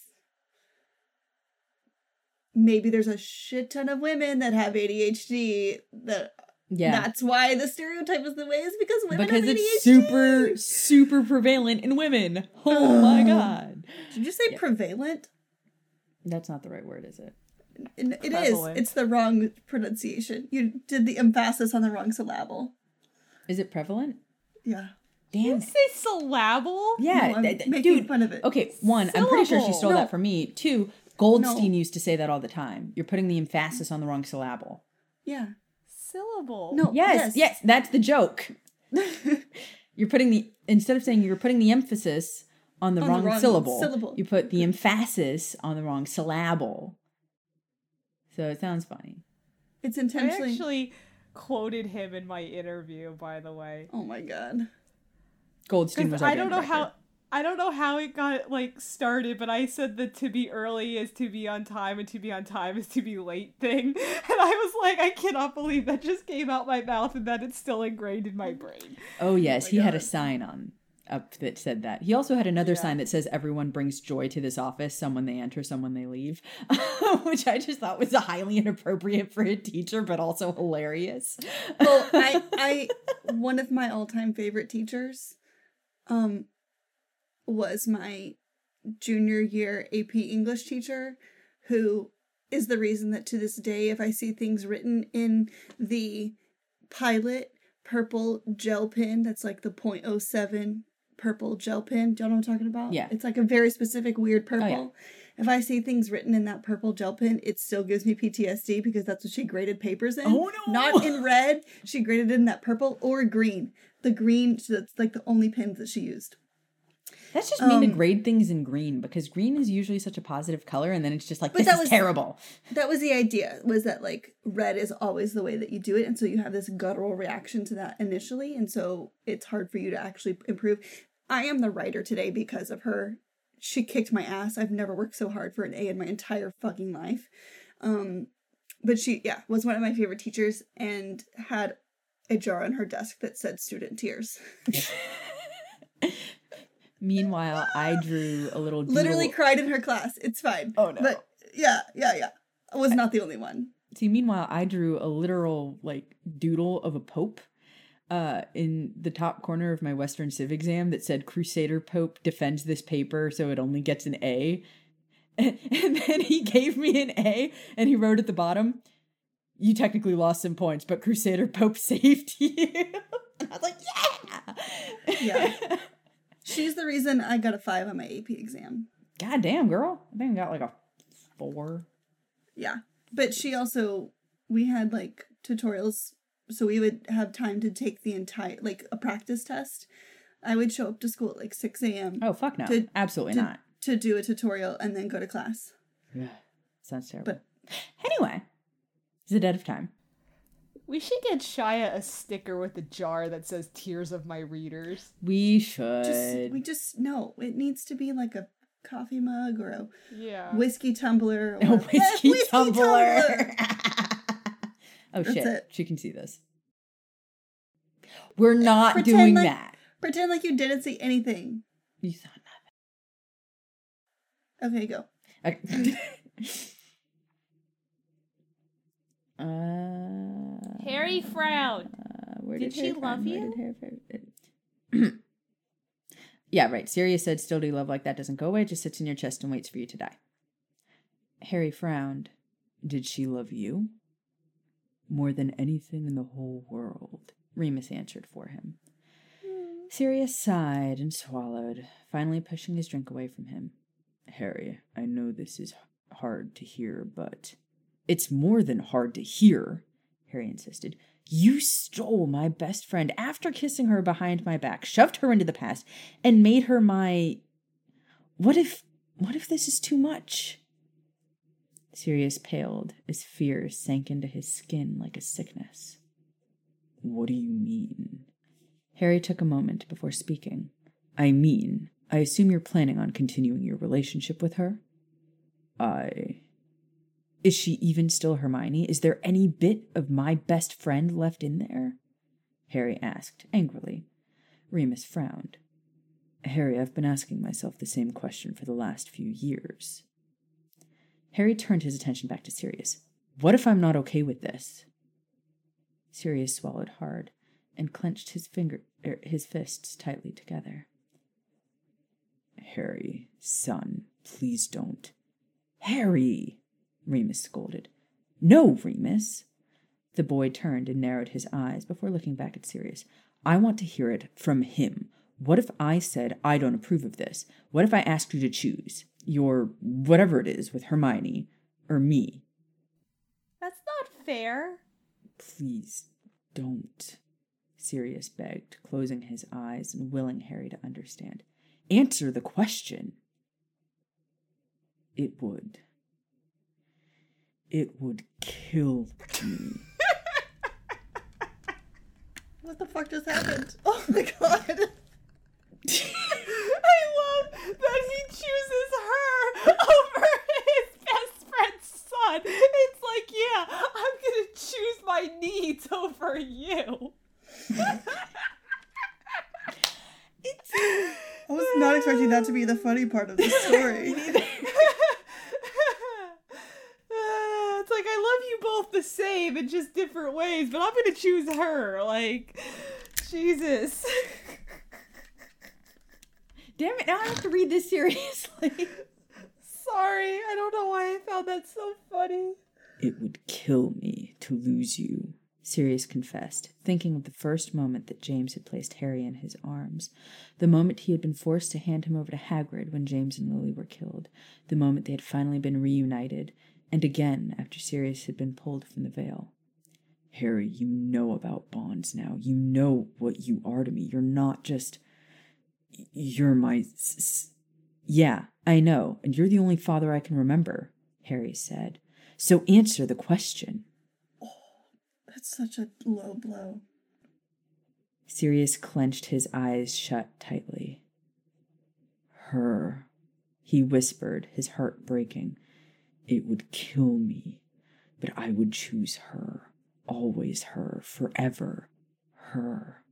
maybe there's a shit ton of women that have ADHD that yeah, that's why the stereotype is the way is because women are because it's super super prevalent in women. Oh my god, Did you say Yeah. prevalent? that's not the right word, is it? It it is. It's the wrong pronunciation. You did the emphasis on the wrong syllable. Is it prevalent? Yeah. Damn. you say syllable? Yeah, No, th- th- making dude. fun of it. Okay, one, I'm pretty sure she stole No. that from me. Two, Goldstein No. used to say that all the time. You're putting the emphasis on the wrong syllable. Yeah. Syllable. No. Yes, yes, that's the joke. <laughs> You're putting the instead of saying you're putting the emphasis on the, On the wrong, wrong syllable, syllable. you put the emphasis on the wrong syllable. So it sounds funny. it's intentionally. I intentionally. actually quoted him in my interview, by the way. Oh my god. Goldstein was. I don't know band how director. I don't know how it got like started, but I said that to be early is to be on time and to be on time is to be late thing. <laughs> And I was like, I cannot believe that just came out my mouth and that it's still ingrained in my brain. Oh yes, my he had a sign on up that said that. He also had another Yeah. sign that says "Everyone brings joy to this office. someone they enter, someone they leave," <laughs> which I just thought was highly inappropriate for a teacher, but also hilarious. Well, I, <laughs> I, one of my all-time favorite teachers, um, was my junior year AP English teacher, who is the reason that to this day, if I see things written in the pilot purple gel pen, that's like the .07 purple gel pen. Do y'all know what I'm talking about? Yeah. It's like a very specific weird oh, purple. yeah. If I see things written in that purple gel pen, it still gives me PTSD because that's what she graded papers in. Oh, no. Not in red. She graded in that purple or green. The green, that's like the only pens that she used. That's just mean to Um, grade things in green because green is usually such a positive color, and then it's just like this that is was- terrible. That was the idea, was that like red is always the way that you do it. And so you have this guttural reaction to that initially. And so it's hard for you to actually improve. I am the writer today because of her. She kicked my ass. I've never worked so hard for an A in my entire fucking life. Um, but she, yeah, was one of my favorite teachers and had a jar on her desk that said student tears. <laughs> <laughs> Meanwhile, I drew a little doodle. <laughs> Literally cried in her class. It's fine. Oh, no. But yeah, yeah, yeah. I was not the only one. See, meanwhile, I drew a literal like doodle of a pope uh in the top corner of my Western Civ exam that said Crusader Pope defends this paper so it only gets an A. And, <laughs> and then he gave me an A and he wrote at the bottom, you technically lost some points, but Crusader Pope <laughs> saved you. and I was like, yeah. Yeah. She's the reason I got a five on my AP exam. God damn, girl. I think I got like a four. Yeah. But she also, we had like tutorials, so we would have time to take the entire, like a practice test. I would show up to school at like 6 a.m. Oh, fuck no. To- Absolutely to, not. to do a tutorial and then go to class. Yeah. <sighs> Sounds terrible. But- anyway, it's the Debt of Time. We should get Shaya a sticker with a jar that says "Tears of My Readers." We should. Just, we just, no, it needs to be like a coffee mug or a Yeah. whiskey tumbler or a <laughs> whiskey, <laughs> whiskey tumbler. oh That's shit. it. She can see this. We're not Pretend doing like- that. Pretend like you didn't see anything. You saw nothing. Okay, go. Okay. <laughs> uh, Harry frowned. Uh, where Did did, she love you? did Harry <clears throat> yeah, right. Sirius said, "Still do love like that doesn't go away. It just sits in your chest and waits for you to die." Harry frowned. Did she love you? More than anything in the whole world, Remus answered for him. Sirius sighed and swallowed, finally pushing his drink away from him. Harry, I know this is hard to hear, but it's more than hard to hear, Harry insisted. You stole my best friend after kissing her behind my back, shoved her into the past, and made her my. What if. What if this is too much? Sirius paled as fear sank into his skin like a sickness. What do you mean? Harry took a moment before speaking. I mean, I assume you're planning on continuing your relationship with her? I. Is she even still Hermione? Is there any bit of my best friend left in there? Harry asked, angrily. Remus frowned. Harry, I've been asking myself the same question for the last few years. Harry turned his attention back to Sirius. What if I'm not okay with this? Sirius swallowed hard and clenched his finger er, his fists tightly together. Harry, son, please don't. Harry, Remus scolded. No, Remus. The boy turned and narrowed his eyes before looking back at Sirius. I want to hear it from him. What if I said I don't approve of this? What if I asked you to choose your whatever it is with Hermione or me? That's not fair. Please don't, Sirius begged, closing his eyes and willing Harry to understand. Answer the question. It would. It would kill me. What the fuck just happened? <laughs> Oh my god. <laughs> I love that he chooses her over his best friend's son. It's like, yeah, I'm gonna choose my needs over you. <laughs> I was not expecting that to be the funny part of the story. Uh, it's like I love you both the same in just different ways, but I'm gonna choose her. Like, Jesus. <laughs> Damn it, now I have to read this seriously. <laughs> Sorry, I don't know why I found that so funny. It would kill me to lose you, Sirius confessed, thinking of the first moment that James had placed Harry in his arms, the moment he had been forced to hand him over to Hagrid when James and Lily were killed, the moment they had finally been reunited, and again after Sirius had been pulled from the veil. Harry, you know about bonds now. You know what you are to me. You're not just. You're my. Yeah, I know, and you're the only father I can remember, Harry said. So answer the question. Oh, that's such a low blow. Sirius clenched his eyes shut tightly. Her, he whispered, his heart breaking. It would kill me, but I would choose her. Always her, forever her.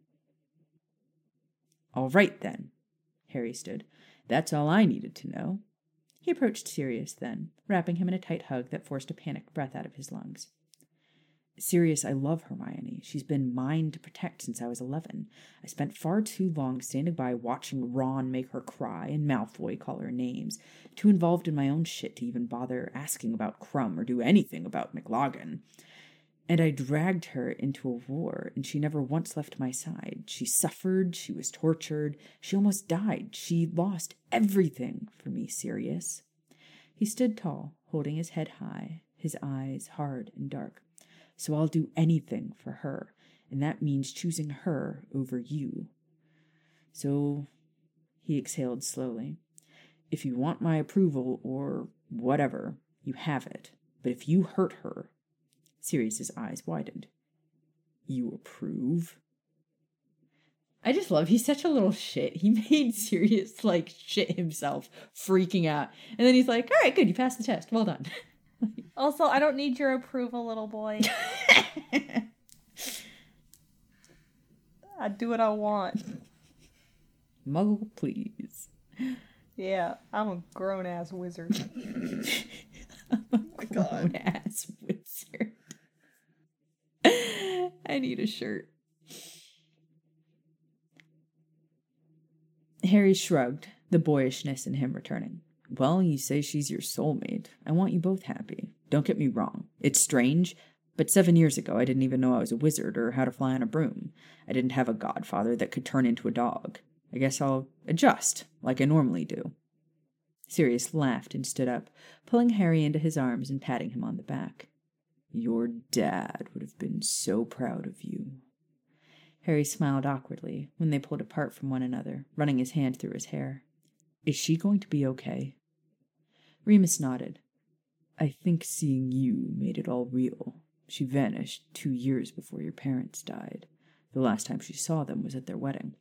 All right then, Harry stood. That's all I needed to know. He approached Sirius then, wrapping him in a tight hug that forced a panicked breath out of his lungs. Sirius, I love Hermione. She's been mine to protect since I was 11. I spent far too long standing by watching Ron make her cry and Malfoy call her names, too involved in my own shit to even bother asking about Krum or do anything about McLaggen. And I dragged her into a war, and she never once left my side. She suffered, she was tortured, she almost died. She lost everything for me, Sirius. He stood tall, holding his head high, his eyes hard and dark. So I'll do anything for her, and that means choosing her over you. So he exhaled slowly. If you want my approval or whatever, you have it. But if you hurt her, Sirius's eyes widened. You approve? I just love he's such a little shit. He <laughs> made Sirius like shit himself, freaking out. And then he's like, All right, good, you passed the test. Well done. <laughs> Also, I don't need your approval, little boy. <laughs> I do what I want. Muggle, please. Yeah, I'm a grown ass wizard. I'm a oh grown ass wizard. <laughs> I need a shirt. Harry shrugged, the boyishness in him returning. Well, you say she's your soulmate. I want you both happy. Don't get me wrong. It's strange, but seven years ago I didn't even know I was a wizard or how to fly on a broom. I didn't have a godfather that could turn into a dog. I guess I'll adjust, like I normally do. Sirius laughed and stood up, pulling Harry into his arms and patting him on the back. Your dad would have been so proud of you. Harry smiled awkwardly when they pulled apart from one another, running his hand through his hair. Is she going to be okay? Remus nodded. I think seeing you made it all real. She vanished two years before your parents died. The last time she saw them was at their wedding.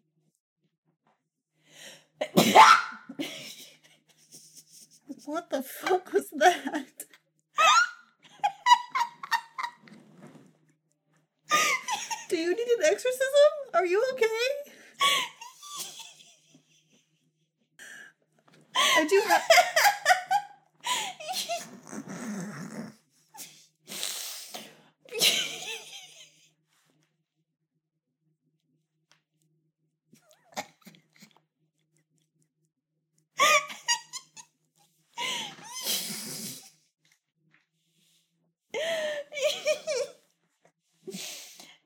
What the fuck was that? Do you need an exorcism? Are you okay? <laughs> I do have.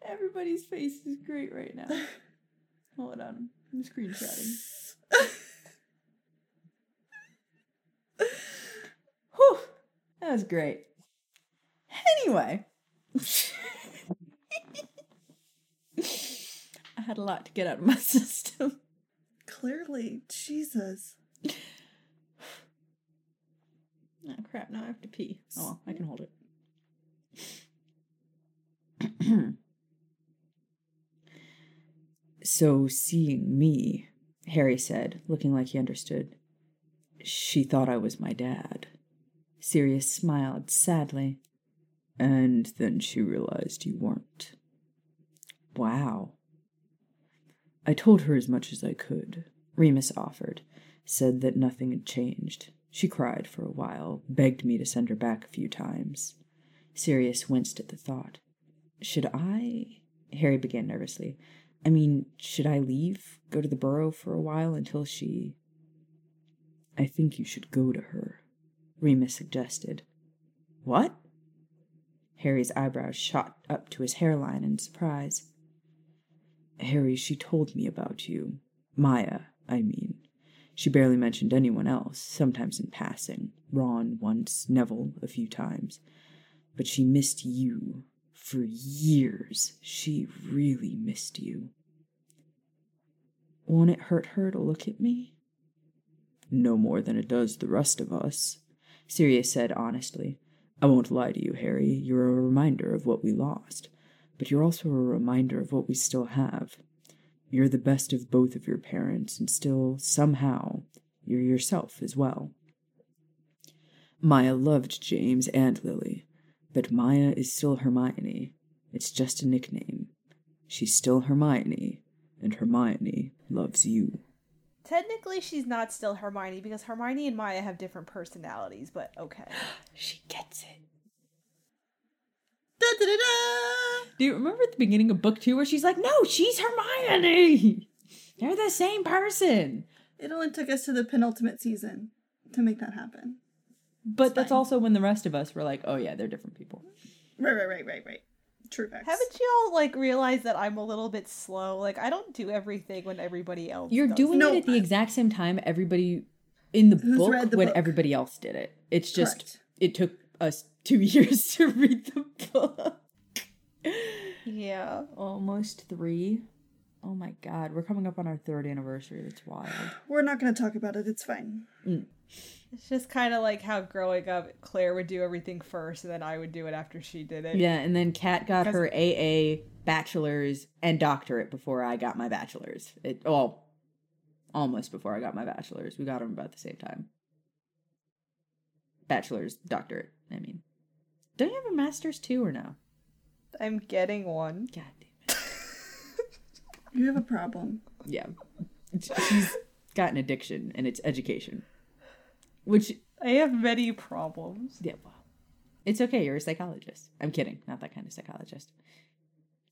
Everybody's face is great right now. <laughs> Hold on. I'm screenshotting. <laughs> Whew. That was great. Anyway. <laughs> I had a lot to get out of my system. Clearly, Jesus. <sighs> Oh crap, now I have to pee. Oh well, I can hold it. So, seeing me, Harry said, looking like he understood, she thought I was my dad. Sirius smiled sadly. And then she realized you weren't. Wow. I told her as much as I could. Remus offered, said that nothing had changed. She cried for a while, begged me to send her back a few times. Sirius winced at the thought. Should I? Harry began nervously. I mean, should I leave? Go to the burrow for a while until she. I think you should go to her, Remus suggested. What? Harry's eyebrows shot up to his hairline in surprise. Harry, she told me about you. Maya, I mean. She barely mentioned anyone else, sometimes in passing. Ron once, Neville a few times. But she missed you. For years, she really missed you. Won't it hurt her to look at me? No more than it does the rest of us, Sirius said honestly. I won't lie to you, Harry. You're a reminder of what we lost, but you're also a reminder of what we still have. You're the best of both of your parents, and still, somehow, you're yourself as well. Maya loved James and Lily, but Maya is still Hermione. It's just a nickname. She's still Hermione, and Hermione loves you. Technically, she's not still Hermione because Hermione and Maya have different personalities, but okay. <gasps> She gets it. Da, da, da, da. Do you remember at the beginning of book two where she's like, no, she's Hermione? They're the same person. It only took us to the penultimate season to make that happen. But It's that's fine. also when the rest of us were like, oh yeah, they're different people. Right, right, right, right, right. True facts. Haven't y'all like realized that I'm a little bit slow? Like I don't do everything when everybody else. You're does doing No, it at the I- exact same time everybody in the Who's book the when book. everybody else did it. It's just Correct. it took us two <laughs> years to read the book. Yeah. Almost three. Oh my god, we're coming up on our third anniversary. That's wild. We're not going to talk about it. It's fine. Mm. It's just kind of like how growing up, Claire would do everything first, and then I would do it after she did it. Yeah, and then Kat got her AA bachelor's and doctorate before I got my bachelor's. It well, almost before I got my bachelor's. We got them about the same time. Bachelor's, doctorate. I mean, don't you have a master's too, or no? I'm getting one. God damn it. You have a problem. Yeah, she's got an addiction, and it's education. Which, I have many problems. yeah, well, it's okay. You're a psychologist. I'm kidding. Not that kind of psychologist.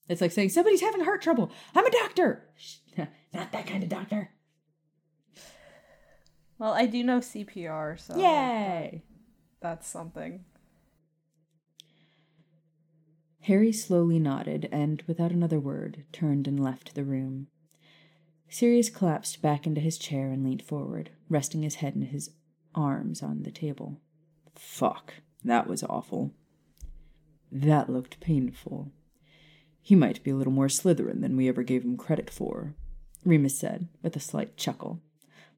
It's like saying somebody's having heart trouble. I'm a doctor. Shh, Not that kind of doctor. Well, I do know CPR, so Yay! that's something. Harry slowly nodded and, without another word, turned and left the room. Sirius collapsed back into his chair and leaned forward, resting his head in his arms on the table. Fuck, that was awful. That looked painful. He might be a little more Slytherin than we ever gave him credit for, Remus said, with a slight chuckle.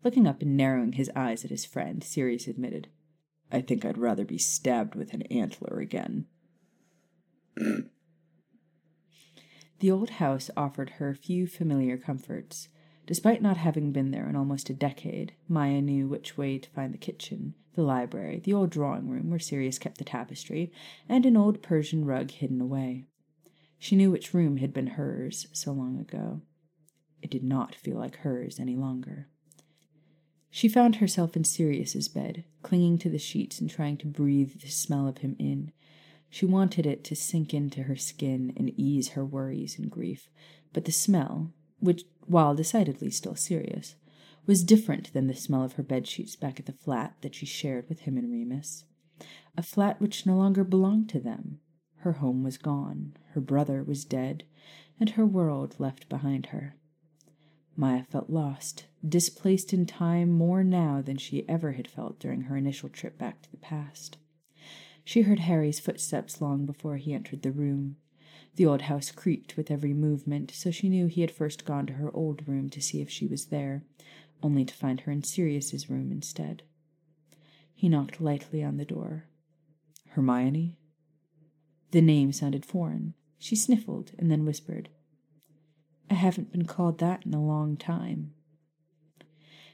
Looking up and narrowing his eyes at his friend, Sirius admitted, I think I'd rather be stabbed with an antler again. <clears throat> The old house offered her few familiar comforts. Despite not having been there in almost a decade, Maya knew which way to find the kitchen, the library, the old drawing room where Sirius kept the tapestry, and an old Persian rug hidden away. She knew which room had been hers so long ago. It did not feel like hers any longer. She found herself in Sirius's bed, clinging to the sheets and trying to breathe the smell of him in. She wanted it to sink into her skin and ease her worries and grief, but the smell, which, while decidedly still Sirius, was different than the smell of her bed sheets back at the flat that she shared with him and Remus. A flat which no longer belonged to them. Her home was gone, her brother was dead, and her world left behind her. Maya felt lost, displaced in time more now than she ever had felt during her initial trip back to the past. She heard Harry's footsteps long before he entered the room. The old house creaked with every movement, so she knew he had first gone to her old room to see if she was there, only to find her in Sirius's room instead. He knocked lightly on the door. Hermione? The name sounded foreign. She sniffled and then whispered, I haven't been called that in a long time.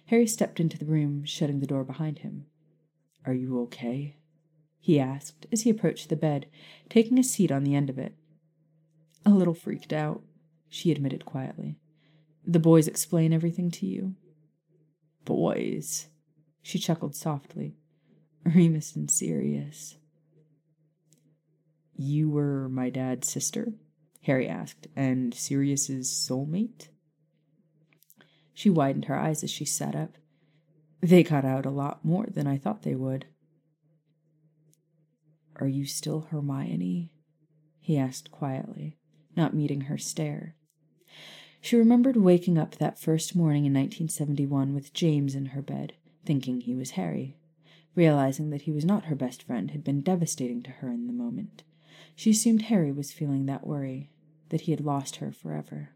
Harry stepped into the room, shutting the door behind him. Are you okay? he asked as he approached the bed, taking a seat on the end of it. A little freaked out, she admitted quietly. The boys explain everything to you? Boys? She chuckled softly. Remus and Sirius. You were my dad's sister? Harry asked, and Sirius's soulmate? She widened her eyes as she sat up. They got out a lot more than I thought they would. Are you still Hermione? he asked quietly, not meeting her stare. She remembered waking up that first morning in 1971 with James in her bed, thinking he was Harry. Realizing that he was not her best friend had been devastating to her in the moment. She assumed Harry was feeling that worry, that he had lost her forever.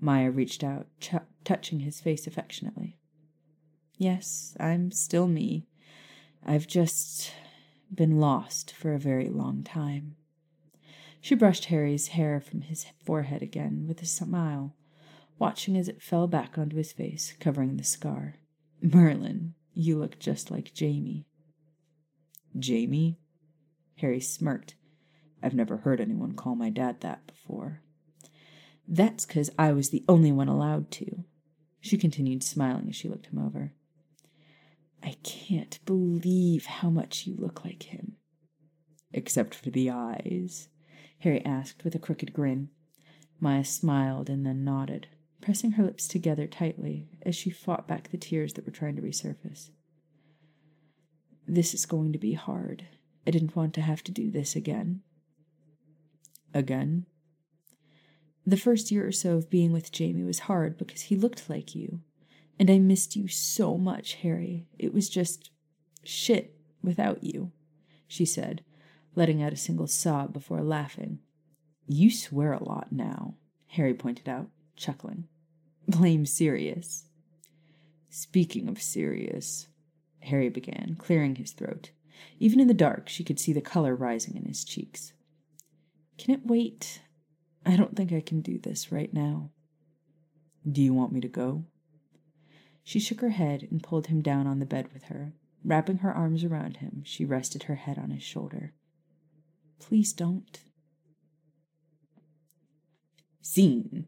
Maya reached out, ch- touching his face affectionately. Yes, I'm still me. I've just been lost for a very long time. She brushed Harry's hair from his forehead again with a smile, watching as it fell back onto his face, covering the scar. Merlin, you look just like Jamie. Jamie? Harry smirked. I've never heard anyone call my dad that before. That's 'cause I was the only one allowed to. She continued, smiling as she looked him over. I can't believe how much you look like him. Except for the eyes, Harry asked with a crooked grin. Maya smiled and then nodded, pressing her lips together tightly as she fought back the tears that were trying to resurface. This is going to be hard. I didn't want to have to do this again. Again? The first year or so of being with Jamie was hard because he looked like you. And I missed you so much, Harry. It was just shit without you, she said, letting out a single sob before laughing. You swear a lot now, Harry pointed out, chuckling. Blame Sirius. Speaking of Sirius, Harry began, clearing his throat. Even in the dark, she could see the color rising in his cheeks. Can it wait? I don't think I can do this right now. Do you want me to go? She shook her head and pulled him down on the bed with her. Wrapping her arms around him, she rested her head on his shoulder. Please don't. Scene.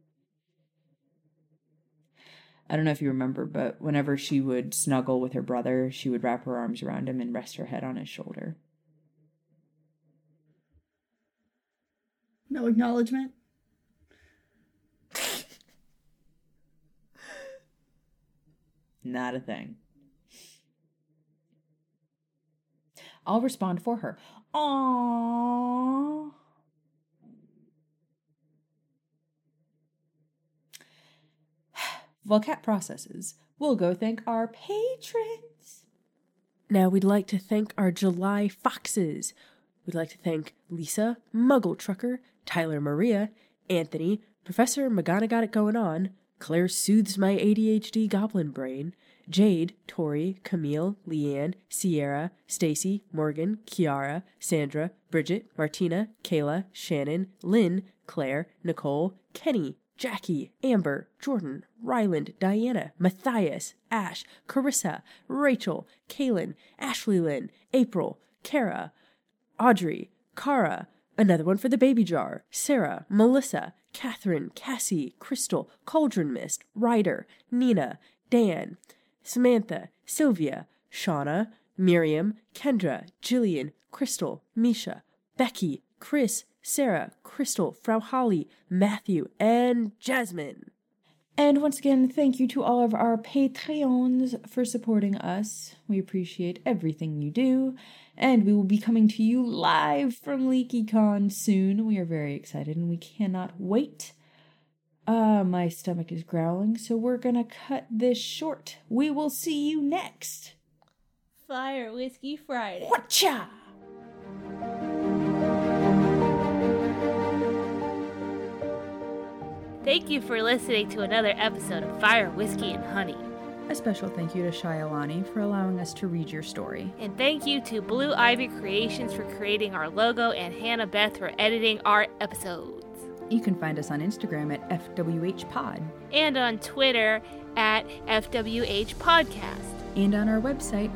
I don't know if you remember, but whenever she would snuggle with her brother, she would wrap her arms around him and rest her head on his shoulder. No acknowledgement. <laughs> Not a thing. I'll respond for her. Aww. While <sighs> Kat processes, we'll go thank our patrons. Now we'd like to thank our July Foxes. We'd like to thank Lisa, Muggle Trucker, Tyler Maria, Anthony, Professor Magana Got It Going On, Claire Soothes My ADHD Goblin Brain, Jade, Tori, Camille, Leanne, Sierra, Stacy, Morgan, Kiara, Sandra, Bridget, Martina, Kayla, Shannon, Lynn, Claire, Nicole, Kenny, Jackie, Amber, Jordan, Ryland, Diana, Matthias, Ash, Carissa, Rachel, Kaylin, Ashley Lynn, April, Kara, Audrey, Kara, another one for the baby jar, Sarah, Melissa, Catherine, Cassie, Crystal, Cauldron Mist, Ryder, Nina, Dan, Samantha, Sylvia, Shauna, Miriam, Kendra, Jillian, Crystal, Misha, Becky, Chris, Sarah, Crystal, Frau Holly, Matthew, and Jasmine. And once again, thank you to all of our Patreons for supporting us. We appreciate everything you do. And we will be coming to you live from LeakyCon soon. We are very excited and we cannot wait. Uh, my stomach is growling, so we're gonna cut this short. We will see you next. Fire Whiskey Friday. Whatcha? Thank you for listening to another episode of Fire, Whiskey, and Honey. A special thank you to ShayaLonnie for allowing us to read your story. And thank you to Blue Ivy Creations for creating our logo and Hannah Beth for editing our episodes. You can find us on Instagram at FWHPod And on Twitter at FWH Podcast. and on our website,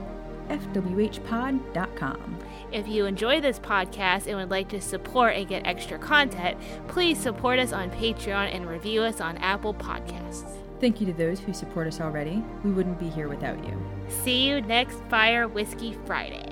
FWHpod.com. If you enjoy this podcast and would like to support and get extra content, please support us on Patreon and review us on Apple Podcasts. Thank you to those who support us already. We wouldn't be here without you. See you next Fire Whiskey Friday.